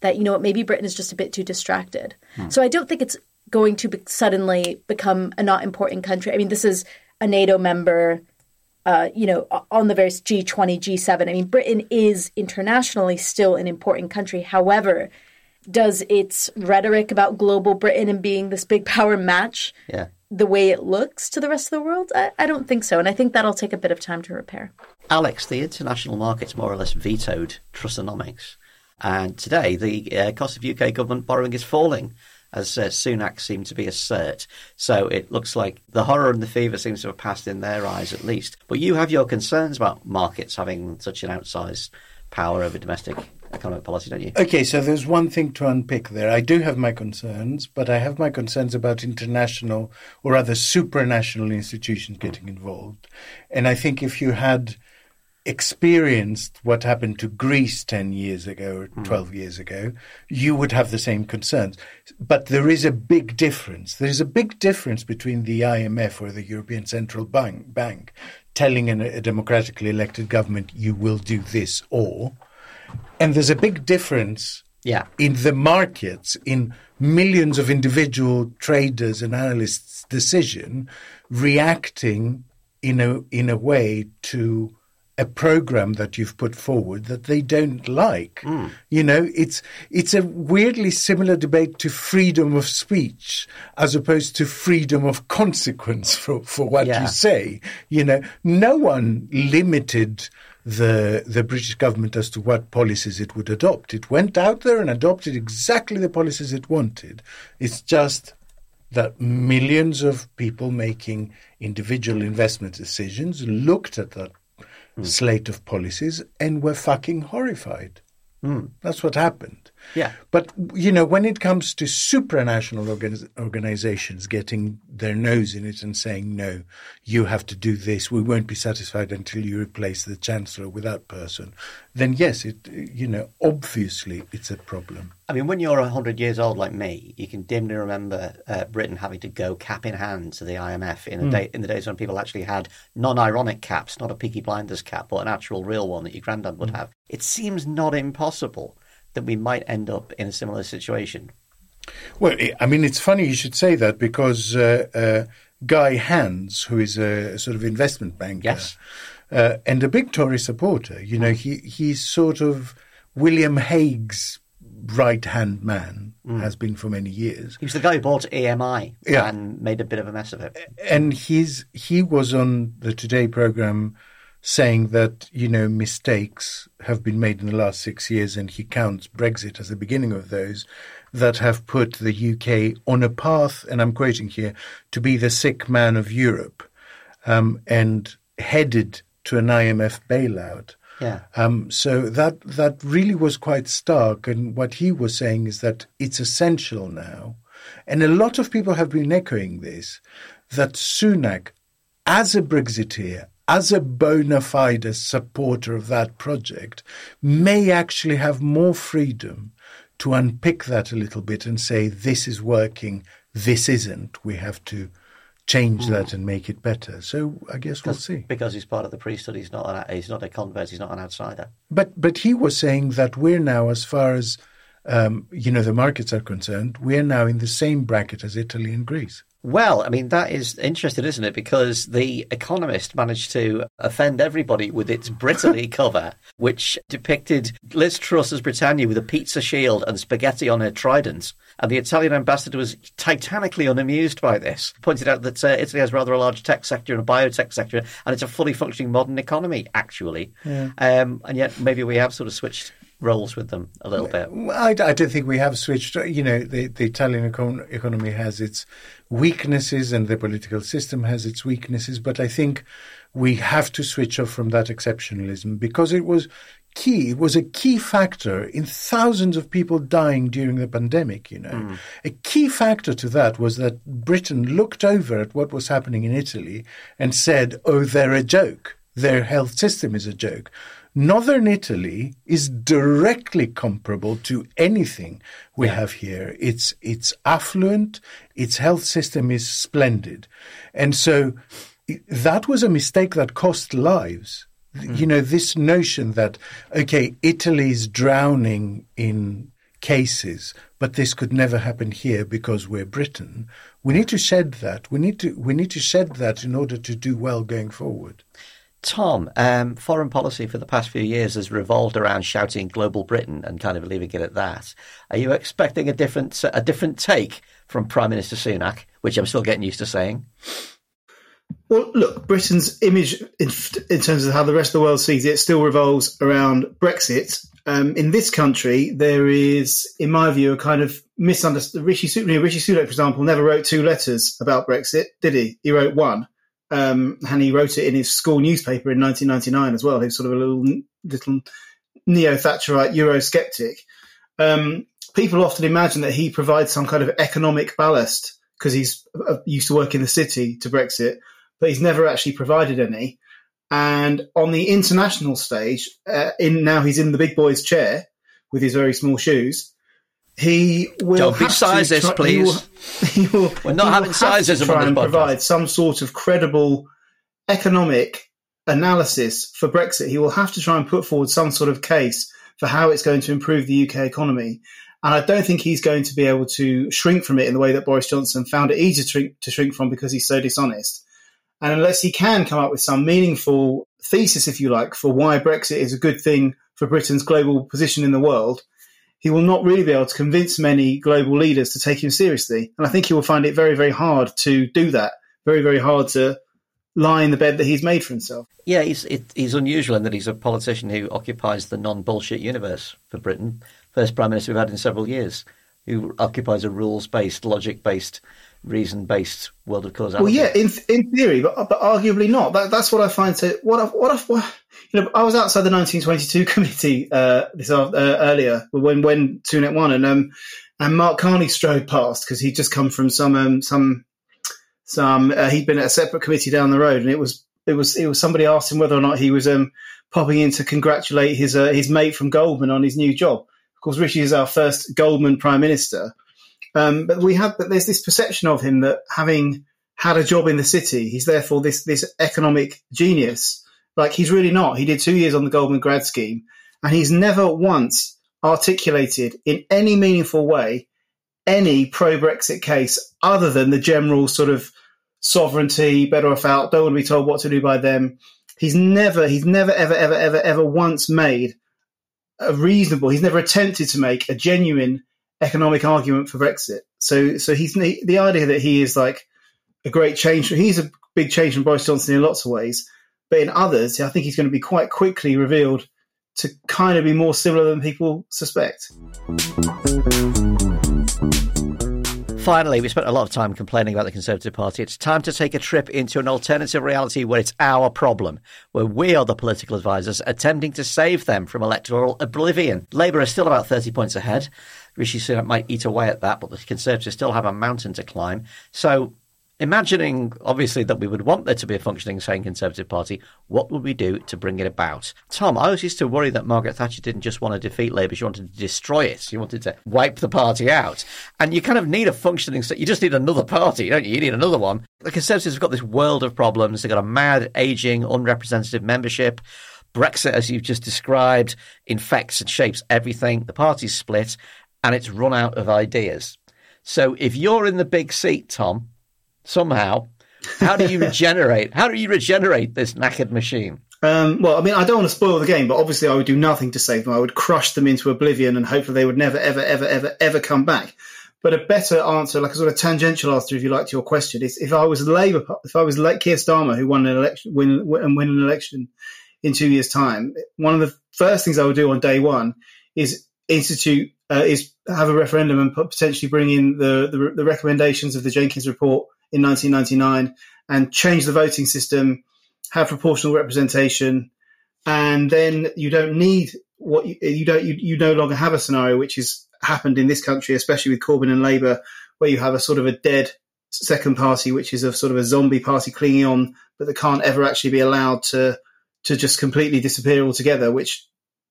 S3: that, you know what, maybe Britain is just a bit too distracted. Hmm. So I don't think it's going to be suddenly become a not important country. I mean, this is a NATO member, uh, you know, on the various G20, G7. I mean, Britain is internationally still an important country. However, does its rhetoric about global Britain and being this big power match
S1: Yeah.
S3: the way it looks to the rest of the world? I, I don't think so. And I think that'll take a bit of time to repair.
S1: Alex, the international markets more or less vetoed Trussonomics. And today, the uh, cost of UK government borrowing is falling, as uh, Sunak seemed to be assert. So it looks like the horror and the fever seems to have passed in their eyes at least. But you have your concerns about markets having such an outsized power over domestic economic policy, don't you?
S2: Okay, so there's one thing to unpick there. I do have my concerns, but I have my concerns about international or rather supranational institutions getting involved. And I think if you had experienced what happened to Greece 10 years ago or 12 years ago, you would have the same concerns. But there is a big difference. There is a big difference between the IMF or the European Central Bank, Bank telling an, a democratically elected government, you will do this or, and there's a big difference
S1: Yeah.
S2: in the markets, in millions of individual traders and analysts' decision, reacting in a in a way to a program that you've put forward that they don't like. Hmm. You know, it's it's a weirdly similar debate to freedom of speech as opposed to freedom of consequence for, for what
S1: Yeah.
S2: you say. You know, no one limited the the British government as to what policies it would adopt. It went out there and adopted exactly the policies it wanted. It's just that millions of people making individual investment decisions looked at that mm. slate of policies and were fucking horrified. Mm. That's what happened.
S1: Yeah.
S2: But, you know, when it comes to supranational organiz- organizations getting their nose in it and saying, no, you have to do this, we won't be satisfied until you replace the chancellor with that person, then yes, it, you know, obviously it's a problem.
S1: I mean, when you're 100 years old like me, you can dimly remember uh, Britain having to go cap in hand to the IMF in, a mm. day, in the days when people actually had non ironic caps, not a Peaky Blinders cap, but an actual real one that your granddad would mm. have. It seems not impossible that we might end up in a similar situation.
S2: Well, I mean, it's funny you should say that because uh, uh, Guy Hands, who is a sort of investment banker,
S1: yes.
S2: Uh, and a big Tory supporter, you know, he he's sort of William Hague's right hand man mm. has been for many years.
S1: He was the guy who bought EMI yeah. and made a bit of a mess of it.
S2: And he's he was on the Today program saying that you know mistakes have been made in the last six years, and he counts Brexit as the beginning of those that have put the UK on a path, and I'm quoting here, to be the sick man of Europe, um, and headed to an IMF bailout.
S1: Yeah.
S2: Um, so that that really was quite stark. And what he was saying is that it's essential now, and a lot of people have been echoing this, that Sunak, as a Brexiteer, as a bona fide supporter of that project, may actually have more freedom to unpick that a little bit and say, this is working, this isn't. We have to change that and make it better. So I guess we'll see.
S1: Because he's part of the priesthood, he's not an, he's not a convert, he's not an outsider.
S2: But but he was saying that we're now, as far as um, you know, the markets are concerned, we're now in the same bracket as Italy and Greece.
S1: Well, I mean, that is interesting, isn't it? Because The Economist managed to offend everybody with its Britaly cover, which depicted Liz Truss as Britannia with a pizza shield and spaghetti on her trident. And the Italian ambassador was titanically unamused by this, pointed out that uh, Italy has rather a large tech sector and a biotech sector, and it's a fully functioning modern economy, actually. Yeah. Um, and yet, maybe we have sort of switched roles with them a little bit?
S2: I, I don't think we have switched. You know, the, the Italian econ- economy has its weaknesses and the political system has its weaknesses, but I think we have to switch off from that exceptionalism because it was key. It was a key factor in thousands of people dying during the pandemic, you know. Mm. A key factor to that was that Britain looked over at what was happening in Italy and said, oh, they're a joke. Their health system is a joke. Northern Italy is directly comparable to anything we yeah. have here. It's it's affluent, its health system is splendid. And so that was a mistake that cost lives. Mm. You know, this notion that okay, Italy is drowning in cases, but this could never happen here because we're Britain. We need to shed that. We need to we need to shed that in order to do well going forward.
S1: Tom, um, foreign policy for the past few years has revolved around shouting "Global Britain" and kind of leaving it at that. Are you expecting a different a different take from Prime Minister Sunak, which I'm still getting used to saying?
S4: Well, look, Britain's image in, in terms of how the rest of the world sees it still revolves around Brexit. Um, in this country, there is, in my view, a kind of misunderstanding. Rishi, Rishi Sunak, for example, never wrote two letters about Brexit, did he? He wrote one um, and he wrote it in his school newspaper in 1999 as well. He's sort of a little little neo Thatcherite Eurosceptic. Um, people often imagine that he provides some kind of economic ballast because he's uh, used to work in the city to Brexit, but he's never actually provided any. And on the international stage, uh, in now he's in the big boy's chair with his very small shoes. He will
S1: Don't be sizes, try, please. He will, he will, We're not having sizes to try and
S4: provide some sort of credible economic analysis for Brexit. He will have to try and put forward some sort of case for how it's going to improve the UK economy. And I don't think he's going to be able to shrink from it in the way that Boris Johnson found it easy to shrink, to shrink from because he's so dishonest. And unless he can come up with some meaningful thesis, if you like, for why Brexit is a good thing for Britain's global position in the world, he will not really be able to convince many global leaders to take him seriously. And I think he will find it very, very hard to do that. Very, very hard to lie in the bed that he's made for himself.
S1: Yeah, he's it, he's unusual in that he's a politician who occupies the non-bullshit universe for Britain. First prime minister we've had in several years, who occupies a rules-based, logic-based, reason-based world of causality.
S4: Well, yeah, in in theory, but but arguably not. That, that's what I find. To what I, what, I, what you know, I was outside the 1922 committee uh, this uh, earlier when when Sunak won, and um, and Mark Carney strode past because he'd just come from some um, some some uh, he'd been at a separate committee down the road, and it was it was it was somebody asked him whether or not he was um, popping in to congratulate his uh, his mate from Goldman on his new job. Of course, Rishi is our first Goldman prime minister, um, but we have but there's this perception of him that having had a job in the city, he's therefore this this economic genius. Like he's really not. He did two years on the Goldman grad scheme, and he's never once articulated in any meaningful way any pro Brexit case other than the general sort of sovereignty, better off out, don't want to be told what to do by them. He's never, he's never, ever, ever, ever, ever once made a reasonable, he's never attempted to make a genuine economic argument for Brexit. So, so he's the idea that he is like a great change. He's a big change from Boris Johnson in lots of ways, but in others, I think he's going to be quite quickly revealed to kind of be more similar than people suspect.
S1: Finally, we spent a lot of time complaining about the Conservative Party. It's time to take a trip into an alternative reality where it's our problem, where we are the political advisors attempting to save them from electoral oblivion. Labour is still about 30 points ahead. Rishi Sunak might eat away at that, but the Conservatives still have a mountain to climb. So imagining, obviously, that we would want there to be a functioning, sane Conservative Party, what would we do to bring it about? Tom, I was used to worry that Margaret Thatcher didn't just want to defeat Labour, she wanted to destroy it. She wanted to wipe the party out. And you kind of need a functioning, you just need another party, don't you? You need another one. The Conservatives have got this world of problems. They've got a mad, ageing, unrepresentative membership. Brexit, as you've just described, infects and shapes everything. The party's split and it's run out of ideas. So if you're in the big seat, Tom, somehow. How do you regenerate? How do you regenerate this knackered machine?
S4: Um, well, I mean, I don't want to spoil the game, but obviously, I would do nothing to save them. I would crush them into oblivion, and hopefully, they would never, ever, ever, ever, ever come back. But a better answer, like a sort of tangential answer, if you like, to your question, is if I was Labour, if I was like Keir Starmer, who won an election, win and win an election in two years' time, one of the first things I would do on day one is institute, uh, is have a referendum and potentially bring in the, the the recommendations of the Jenkins report in 1999 and change the voting system, have proportional representation, and then you don't need what you, you don't you, you no longer have a scenario which has happened in this country, especially with Corbyn and Labour, where you have a sort of a dead second party, which is a sort of a zombie party clinging on, but that can't ever actually be allowed to to just completely disappear altogether, which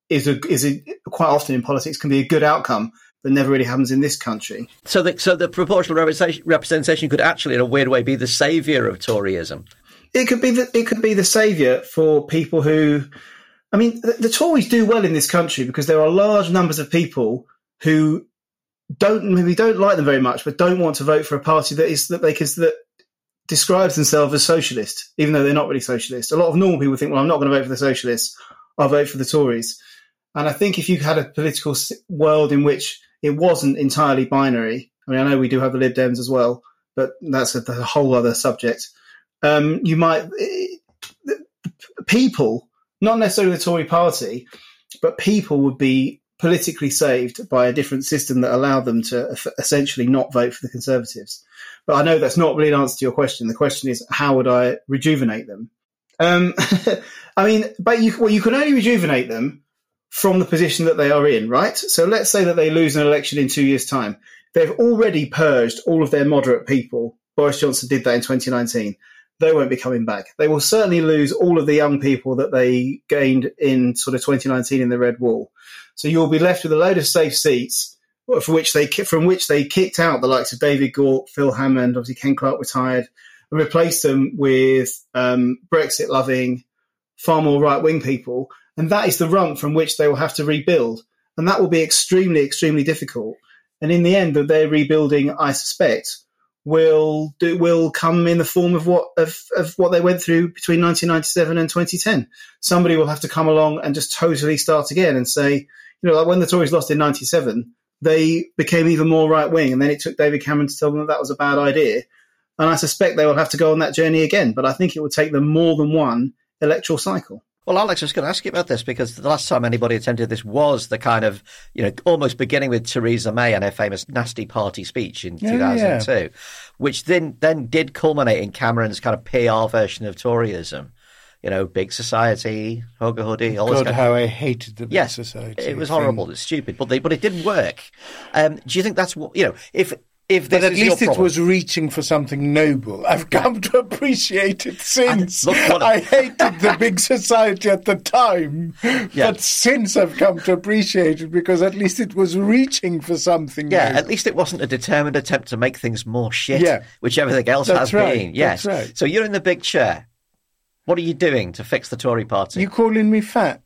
S4: is a, is a, quite often in politics can be a good outcome that never really happens in this country.
S1: So, the, so the proportional representation could actually, in a weird way, be the saviour of Toryism.
S4: It could be the, it could be the saviour for people who, I mean, the, the Tories do well in this country because there are large numbers of people who don't maybe don't like them very much, but don't want to vote for a party that is that they can that describes themselves as socialist, even though they're not really socialist. A lot of normal people think, well, I'm not going to vote for the socialists. I'll vote for the Tories. And I think if you had a political world in which it wasn't entirely binary. I mean, I know we do have the Lib Dems as well, but that's a, a whole other subject. Um, you might people, not necessarily the Tory Party, but people would be politically saved by a different system that allowed them to essentially not vote for the Conservatives. But I know that's not really an answer to your question. The question is, how would I rejuvenate them? Um, I mean, but you, well, you can only rejuvenate them from the position that they are in, right? So let's say that they lose an election in two years' time. They've already purged all of their moderate people. Boris Johnson did that in 2019. They won't be coming back. They will certainly lose all of the young people that they gained in sort of 2019 in the Red Wall. So you'll be left with a load of safe seats for which they from which they kicked out the likes of David Gauke, Phil Hammond, obviously Ken Clarke retired, and replaced them with um, Brexit loving, far more right wing people and that is the rung from which they will have to rebuild. And that will be extremely, extremely difficult. And in the end, that their rebuilding, I suspect, will do, will come in the form of what of, of what they went through between 1997 and 2010. Somebody will have to come along and just totally start again and say, you know, like when the Tories lost in 97, they became even more right wing, and then it took David Cameron to tell them that that was a bad idea. And I suspect they will have to go on that journey again. But I think it will take them more than one electoral cycle.
S1: Well, Alex, I was going to ask you about this because the last time anybody attended this was the kind of, you know, almost beginning with Theresa May and her famous nasty party speech in
S2: Yeah,
S1: 2002,
S2: yeah.
S1: which then, then did culminate in Cameron's kind of PR version of Toryism. You know, big society, hug a hoodie, all
S2: God, how I hated the big
S1: Yes,
S2: society.
S1: it was
S2: thing.
S1: horrible. It's stupid, but they, but it didn't work. Um, do you think that's what you know? If if
S2: But at least it was reaching for something noble. I've come to appreciate it since.
S1: look
S2: I hated the big society at the time,
S1: Yeah.
S2: but since I've come to appreciate it because at least it was reaching for something.
S1: Yeah,
S2: noble.
S1: at least it wasn't a determined attempt to make things more shit,
S2: Yeah.
S1: which everything else
S2: That's
S1: has
S2: right,
S1: been. Yes.
S2: that's right.
S1: So you're in the big chair. What are you doing to fix the Tory party?
S2: You calling me fat?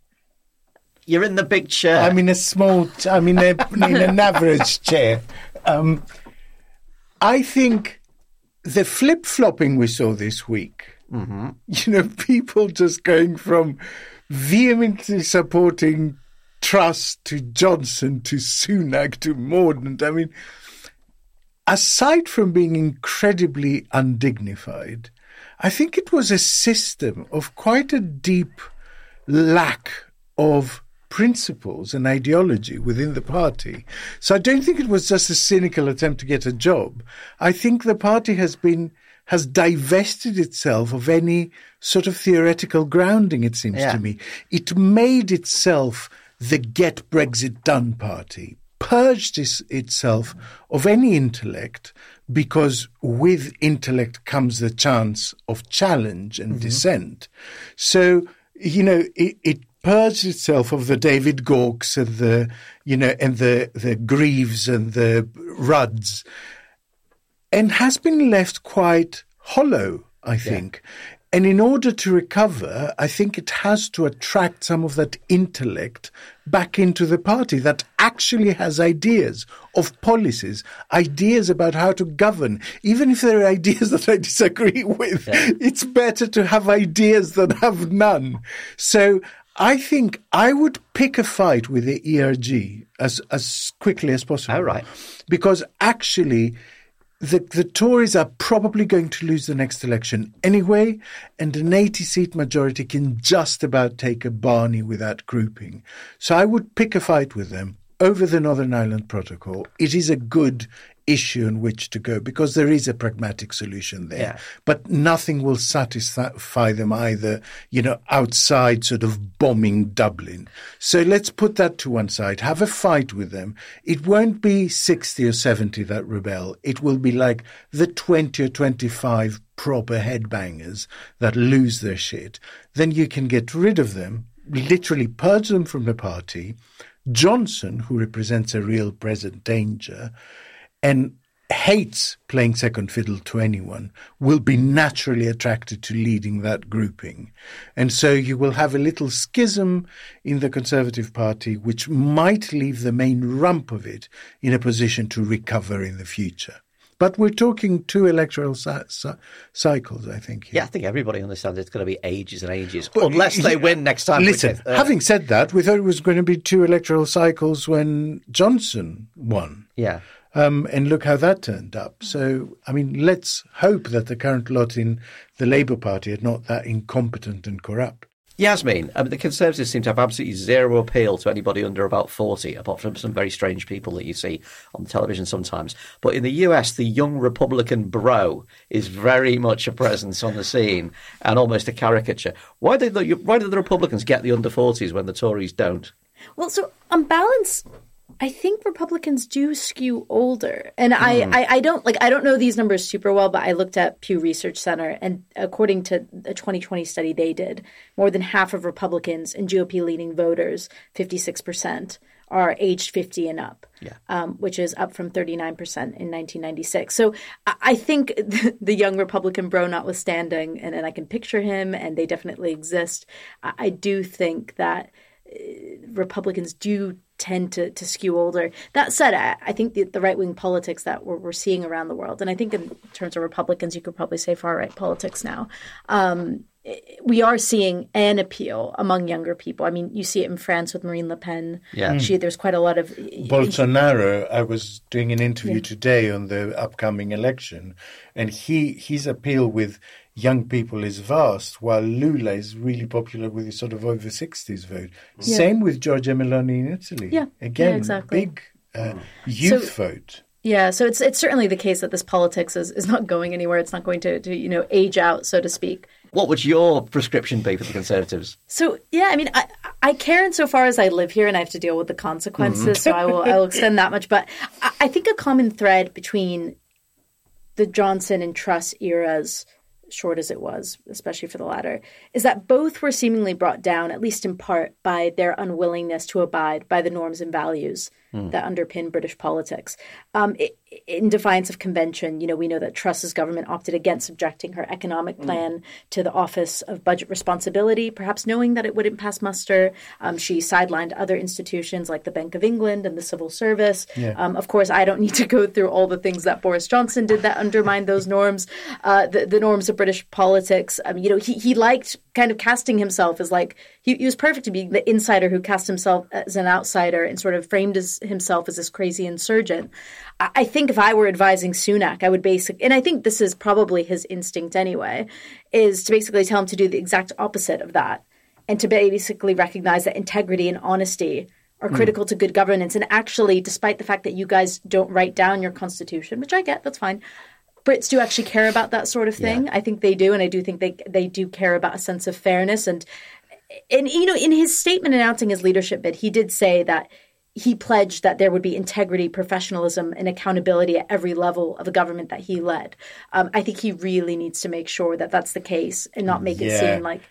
S1: You're in the big chair.
S2: I'm in a small. T- I'm in a in an average chair. Um, I think the flip flopping we saw this week.
S1: Mm-hmm.
S2: You know, people just going from vehemently supporting Truss to Johnson to Sunak to Mordaunt. I mean, aside from being incredibly undignified, I think it was a system of quite a deep lack of principles and ideology within the party. So I don't think it was just a cynical attempt to get a job. I think the party has been has divested itself of any sort of theoretical grounding, it seems
S1: Yeah.
S2: to me. It made itself the get Brexit done party, purged is, itself of any intellect, because with intellect comes the chance of challenge and mm-hmm. dissent. So, you know, it, it purged itself of the David Gaukes and the, you know, and the, the Grieves and the Rudds and has been left quite hollow, I think. And in order to recover, I think it has to attract some of that intellect back into the party that actually has ideas of policies, ideas about how to govern. Even if there are ideas that I disagree with, it's better to have ideas than have none. So I think I would pick a fight with the ERG as, as quickly as possible.
S1: Oh, right.
S2: Because actually, the, the Tories are probably going to lose the next election anyway, and an 80 seat majority can just about take a Barney without grouping. So I would pick a fight with them over the Northern Ireland Protocol. It is a good issue on which to go because there is a pragmatic solution there.
S1: Yeah.
S2: But nothing will satisfy them either, you know, outside sort of bombing Dublin. So let's put that to one side. Have a fight with them. It won't be 60 or 70 that rebel. It will be like the 20 or 25 proper headbangers that lose their shit. Then you can get rid of them, literally purge them from the party. Johnson, who represents a real present danger, and hates playing second fiddle to anyone will be naturally attracted to leading that grouping. And so you will have a little schism in the Conservative Party, which might leave the main rump of it in a position to recover in the future. But we're talking two electoral cy- cy- cycles, I think. here.
S1: yeah, I think everybody understands it's going to be ages and ages, unless they win next time.
S2: Listen,
S1: is- uh,
S2: having said that, we thought it was going to be two electoral cycles when Johnson won.
S1: yeah.
S2: Um, and look how that turned up. So, I mean, let's hope that the current lot in the Labour Party are not that incompetent and corrupt.
S1: Yasmeen, mean, the Conservatives seem to have absolutely zero appeal to anybody under about 40, apart from some very strange people that you see on television sometimes. But in the US, the young Republican bro is very much a presence on the scene and almost a caricature. Why did the, why the Republicans get the under 40s when the Tories don't?
S3: Well, so on balance, I think Republicans do skew older, and I, I, I don't like I don't know these numbers super well, but I looked at Pew Research Center, and according to a 2020 study they did, more than half of Republicans and GOP leading voters, 56 percent, are aged 50 and up,
S1: Yeah.
S3: um, which is up from 39 percent in 1996. So I, I think the, the young Republican bro, notwithstanding, and, and I can picture him, and they definitely exist. I, I do think that. Republicans do tend to, to skew older. That said, I, I think the, the right wing politics that we're, we're seeing around the world, and I think in terms of Republicans, you could probably say far right politics now. Um, we are seeing an appeal among younger people. I mean, you see it in France with Marine Le Pen.
S1: Yeah.
S3: She, there's quite a lot of
S2: Bolsonaro, I was doing an interview today on the upcoming election, and he his appeal with young people is vast, while Lula is really popular with the sort of over 60s vote. Same with Giorgia Meloni in Italy.
S3: Yeah.
S2: Again,
S3: Yeah, exactly.
S2: big uh, youth vote.
S3: Yeah, so it's it's certainly the case that this politics is, is not going anywhere. It's not going to, to you know age out, so to speak.
S1: What would your prescription be for the Conservatives?
S3: So yeah, I mean, I, I care insofar as I live here and I have to deal with the consequences. So I will I will extend that much. But I, I think a common thread between the Johnson and Truss eras, short as it was, especially for the latter, is that both were seemingly brought down, at least in part, by their unwillingness to abide by the norms and values that underpin British politics. Um, i in defiance of convention, you know, we know that Truss's government opted against subjecting her economic plan to the Office of Budget Responsibility, perhaps knowing that it wouldn't pass muster. Um, she sidelined other institutions like the Bank of England and the Civil Service. Um, of course, I don't need to go through all the things that Boris Johnson did that undermined those norms, uh, the, the norms of British politics. Um, you know, he, he liked kind of casting himself as like, he, he was perfect to be the insider who cast himself as an outsider and sort of framed his, himself as this crazy insurgent. I, I think if I were advising Sunak, I would basically, and I think this is probably his instinct anyway, is to basically tell him to do the exact opposite of that and to basically recognize that integrity and honesty are hmm. critical to good governance. And actually, despite the fact that you guys don't write down your constitution, which I get, that's fine. Brits do actually care about that sort of thing. I think they do, and I do think they they do care about a sense of fairness and and you know in his statement announcing his leadership bid, he did say that he pledged that there would be integrity, professionalism, and accountability at every level of the government that he led. Um, I think he really needs to make sure that that's the case and not make it
S2: Yeah.
S3: seem like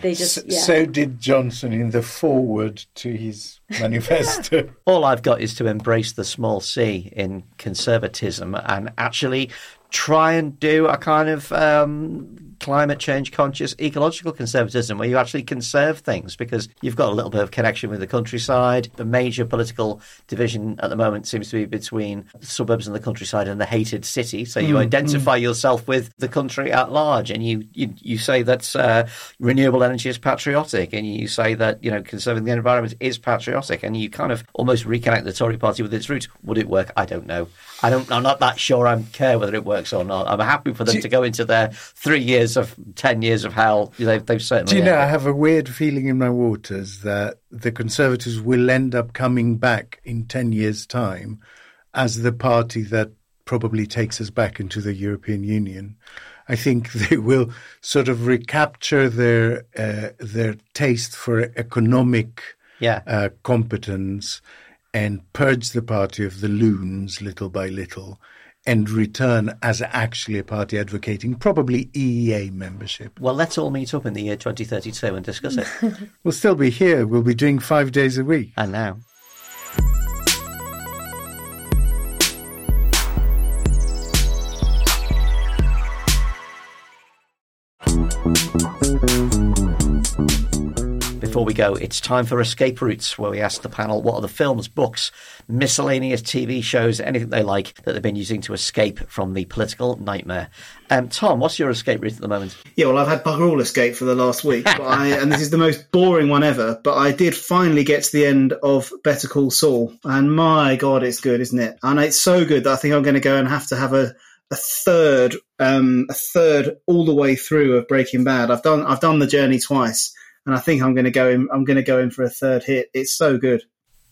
S3: they just
S2: S-
S3: yeah.
S2: So did Johnson in the foreword to his manifesto.
S1: All I've got is to embrace the small c in conservatism and actually try and do a kind of um, climate change conscious ecological conservatism where you actually conserve things because you've got a little bit of connection with the countryside. The major political division at the moment seems to be between the suburbs and the countryside and the hated city. So you identify yourself with the country at large and you, you, you say that uh, renewable energy is patriotic and you say that, you know, conserving the environment is patriotic and you kind of almost reconnect the Tory party with its roots. Would it work? I don't know. I don't, I'm not that sure I care whether it works or not. I'm happy for them to go into their three years of, 10 years of hell. They've, they've certainly.
S2: Do you know, I have a weird feeling in my waters that the Conservatives will end up coming back in 10 years' time as the party that probably takes us back into the European Union. I think they will sort of recapture their uh, their taste for economic
S1: Yeah.
S2: uh, competence and purge the party of the loons little by little and return as actually a party advocating probably EEA membership.
S1: Well, let's all meet up in the year 2032 and discuss it.
S2: We'll still be here. We'll be doing five days a week.
S1: and now. Before we go, it's time for Escape Routes, where we ask the panel what are the films, books, miscellaneous TV shows, anything they like that they've been using to escape from the political nightmare. Um, Tom, what's your escape route at the moment?
S4: Yeah, well, I've had bugger all escape for the last week, I, and this is the most boring one ever. But I did finally get to the end of Better Call Saul, and my god, it's good, isn't it? And it's so good that I think I'm going to go and have to have a a third, um, a third all the way through of Breaking Bad. I've done I've done the journey twice, and I think I'm going to go in. I'm going to go in for a third hit. It's so good.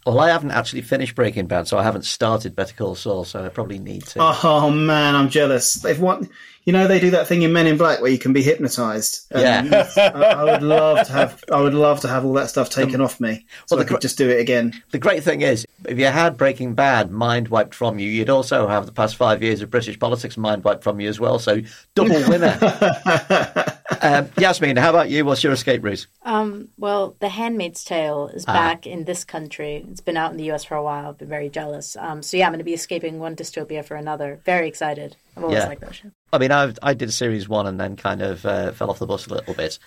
S1: Well, I haven't actually finished Breaking Bad, so I haven't started Better Call Saul, so I probably need to.
S4: Oh man, I'm jealous. They've won. You know, they do that thing in Men in Black where you can be hypnotized.
S1: Yeah.
S4: I, I would love to have. I would love to have all that stuff taken off me, so
S1: well,
S4: I
S1: the
S4: could just do it again.
S1: The great thing is, if you had Breaking Bad mind wiped from you, you'd also have the past five years of British politics mind wiped from you as well. So double winner. um, Yasmeen, how about you? What's your escape route?
S3: Um, well, The Handmaid's Tale is back in this country. It's been out in the US for a while. I've been very jealous. Um, so yeah, I'm going to be escaping one dystopia for another. Very excited. I've always
S1: Yeah.
S3: liked that show.
S1: I mean, I, I did series one and then kind of uh, fell off the bus a little bit.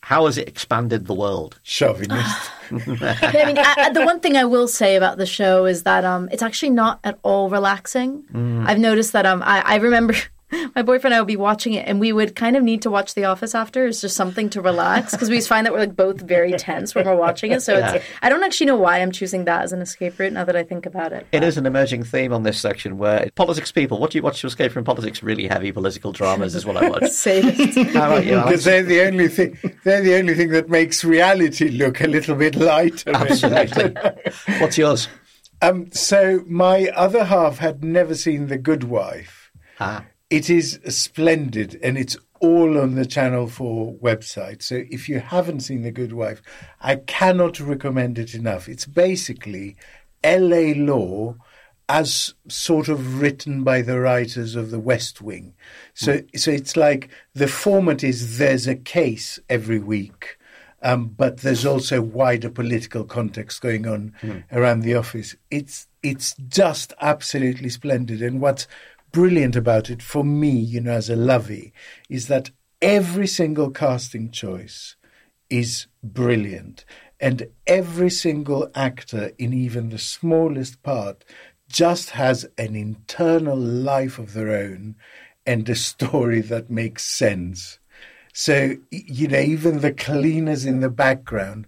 S1: How has it expanded the world?
S2: Chauvinist.
S3: I mean, I, I- the one thing I will say about the show is that um, it's actually not at all relaxing. I've noticed that um, I, I remember my boyfriend and I would be watching it, and we would kind of need to watch The Office after. It's just something to relax because we find that we're like both very tense when we're watching it. So it's I don't actually know why I'm choosing that as an escape route now that I think about it.
S1: It is an emerging theme on this section where politics people, what do you watch to escape from politics? Really heavy political dramas is what I watch.
S3: Save.
S1: How about you, Alex?
S2: Because they're the only thing. They're the only thing that makes reality look a little bit lighter.
S1: Absolutely. What's yours?
S2: Um, so my other half had never seen The Good Wife.
S1: Ah.
S2: It is splendid, and it's all on the Channel 4 website. So if you haven't seen The Good Wife, I cannot recommend it enough. It's basically LA law as sort of written by the writers of The West Wing. So, so it's like the format is there's a case every week. Um, but there's also wider political context going on around the office. It's it's just absolutely splendid, and what's brilliant about it for me, you know, as a lovey, is that every single casting choice is brilliant, and every single actor in even the smallest part just has an internal life of their own and a story that makes sense. So, you know, even the cleaners in the background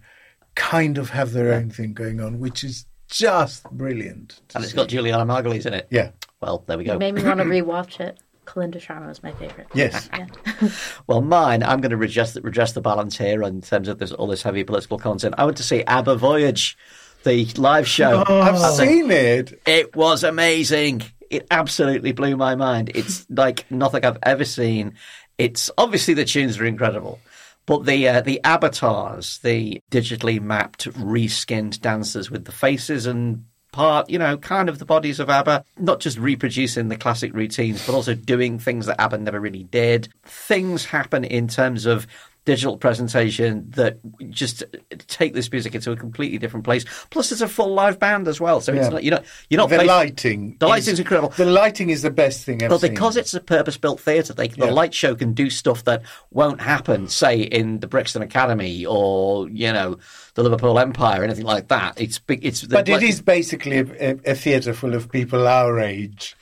S2: kind of have their own thing going on, which is just brilliant.
S1: And it's
S2: see.
S1: got Julianna Margulies in it.
S2: Yeah.
S1: Well, there we go.
S3: It made me want to rewatch it. Kalinda Sharma is my favorite.
S2: Yes.
S3: Yeah.
S1: Well, mine, I'm going to redress, redress the balance here in terms of this, all this heavy political content. I went to see ABBA Voyage, the live show.
S2: I've seen it.
S1: It was amazing. It absolutely blew my mind. It's like nothing I've ever seen. It's obviously the tunes are incredible, but the uh, the avatars, the digitally mapped, reskinned dancers with the faces and part, you know, kind of the bodies of ABBA, not just reproducing the classic routines, but also doing things that ABBA never really did. Things happen in terms of digital presentation that just take this music into a completely different place. Plus, it's a full live band as well, so it's not, you're not you're not
S2: The lighting.
S1: The
S2: is-
S1: incredible.
S2: The lighting is the best thing I've
S1: But
S2: seen.
S1: because it's a purpose-built theatre, they, the light show can do stuff that won't happen, say, in the Brixton Academy or you know the Liverpool Empire, or anything like that. It's big. It's the,
S2: But it
S1: like-
S2: is basically a, a, theatre full of people our age.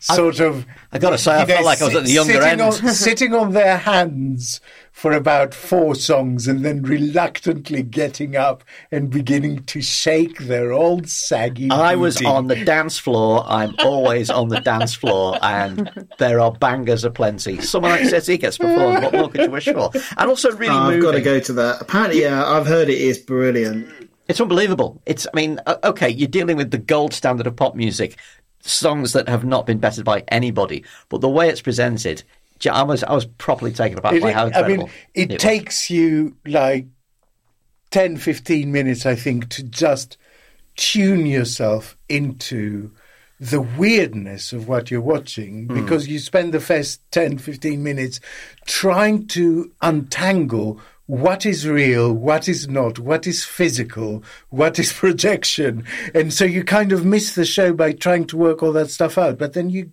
S2: Sort of.
S1: I gotta say, I
S2: you know,
S1: felt like I was at the younger
S2: sitting
S1: end.
S2: On, sitting on their hands for about four songs and then reluctantly getting up and beginning to shake their old saggy.
S1: I was
S2: booty.
S1: on the dance floor. I'm always on the dance floor, and there are bangers aplenty. Summer Night City gets performed. What more could you wish for? And also really
S4: Oh, I've
S1: moving.
S4: got to go to that. Apparently, yeah, I've heard it is brilliant.
S1: It's unbelievable. It's, I mean, okay, you're dealing with the gold standard of pop music, songs that have not been bettered by anybody, but the way it's presented, j- I was, I was properly taken aback
S2: It-
S1: by how
S2: I mean, it,
S1: was.
S2: takes you like 10, 15 minutes, I think, to just tune yourself into the weirdness of what you're watching
S1: Hmm.
S2: because you spend the first 10, 15 minutes trying to untangle what is real, what is not, what is physical, what is projection. And so you kind of miss the show by trying to work all that stuff out. But then you, it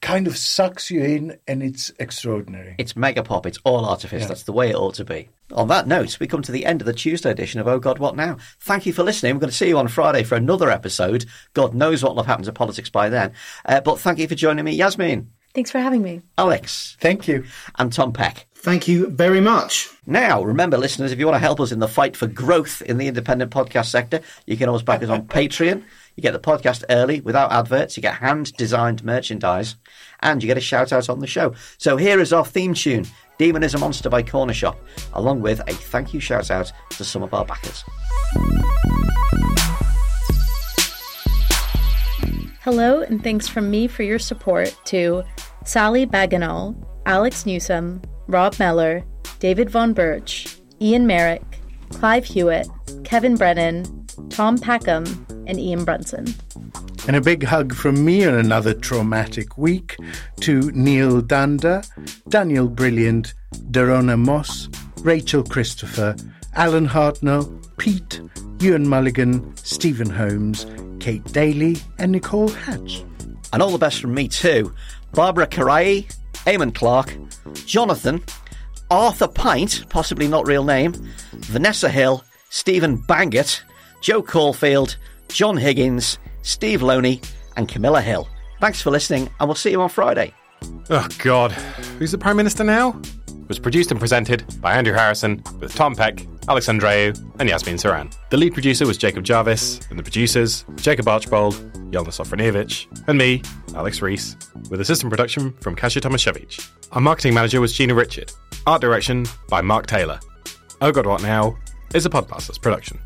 S2: kind of sucks you in and it's extraordinary.
S1: It's mega pop. It's all artifice. That's the way it ought to be. On that note, we come to the end of the Tuesday edition of Oh God, What Now? Thank you for listening. We're going to see you on Friday for another episode. God knows what will have happened to politics by then. Uh, but thank you for joining me, Yasmeen,
S3: Thanks for having me.
S1: Alex,
S2: Thank you.
S1: and Tom Peck.
S4: Thank you very much.
S1: Now, remember, listeners, if you want to help us in the fight for growth in the independent podcast sector, you can always back us on Patreon. You get the podcast early without adverts, you get hand designed merchandise, and you get a shout out on the show. So here is our theme tune Demon is a Monster by Corner Shop, along with a thank you shout out to some of our backers.
S3: Hello, and thanks from me for your support to Sally Baganal, Alex Newsom, Rob Meller, David Von Birch, Ian Merrick, Clive Hewitt, Kevin Brennan, Tom Packham, and Ian Brunson.
S2: And a big hug from me on another traumatic week to Neil Danda, Daniel Brilliant, Dorona Moss, Rachel Christopher, Alan Hartnell, Pete, Ewan Mulligan, Stephen Holmes, Kate Daly, and Nicole Hatch.
S1: And all the best from me too. Barbara Karai, Eamon Clark, Jonathan, Arthur Pint, possibly not real name, Vanessa Hill, Stephen Bangett, Joe Caulfield, John Higgins, Steve Loney, and Camilla Hill. Thanks for listening, and we'll see you on Friday.
S5: Oh, God. Who's the Prime Minister now? was produced and presented by Andrew Harrison with Tom Peck, Alex Andreou, and Yasmeen Serhan. The lead producer was Jacob Jarvis, and the producers, Jacob Archbold, Yelna Sofronievich, and me, Alex Reese, with assistant production from Kasia Tomaszewicz. Our marketing manager was Gina Richard. Art direction by Mark Taylor. Oh God What Now is a Podmasters production.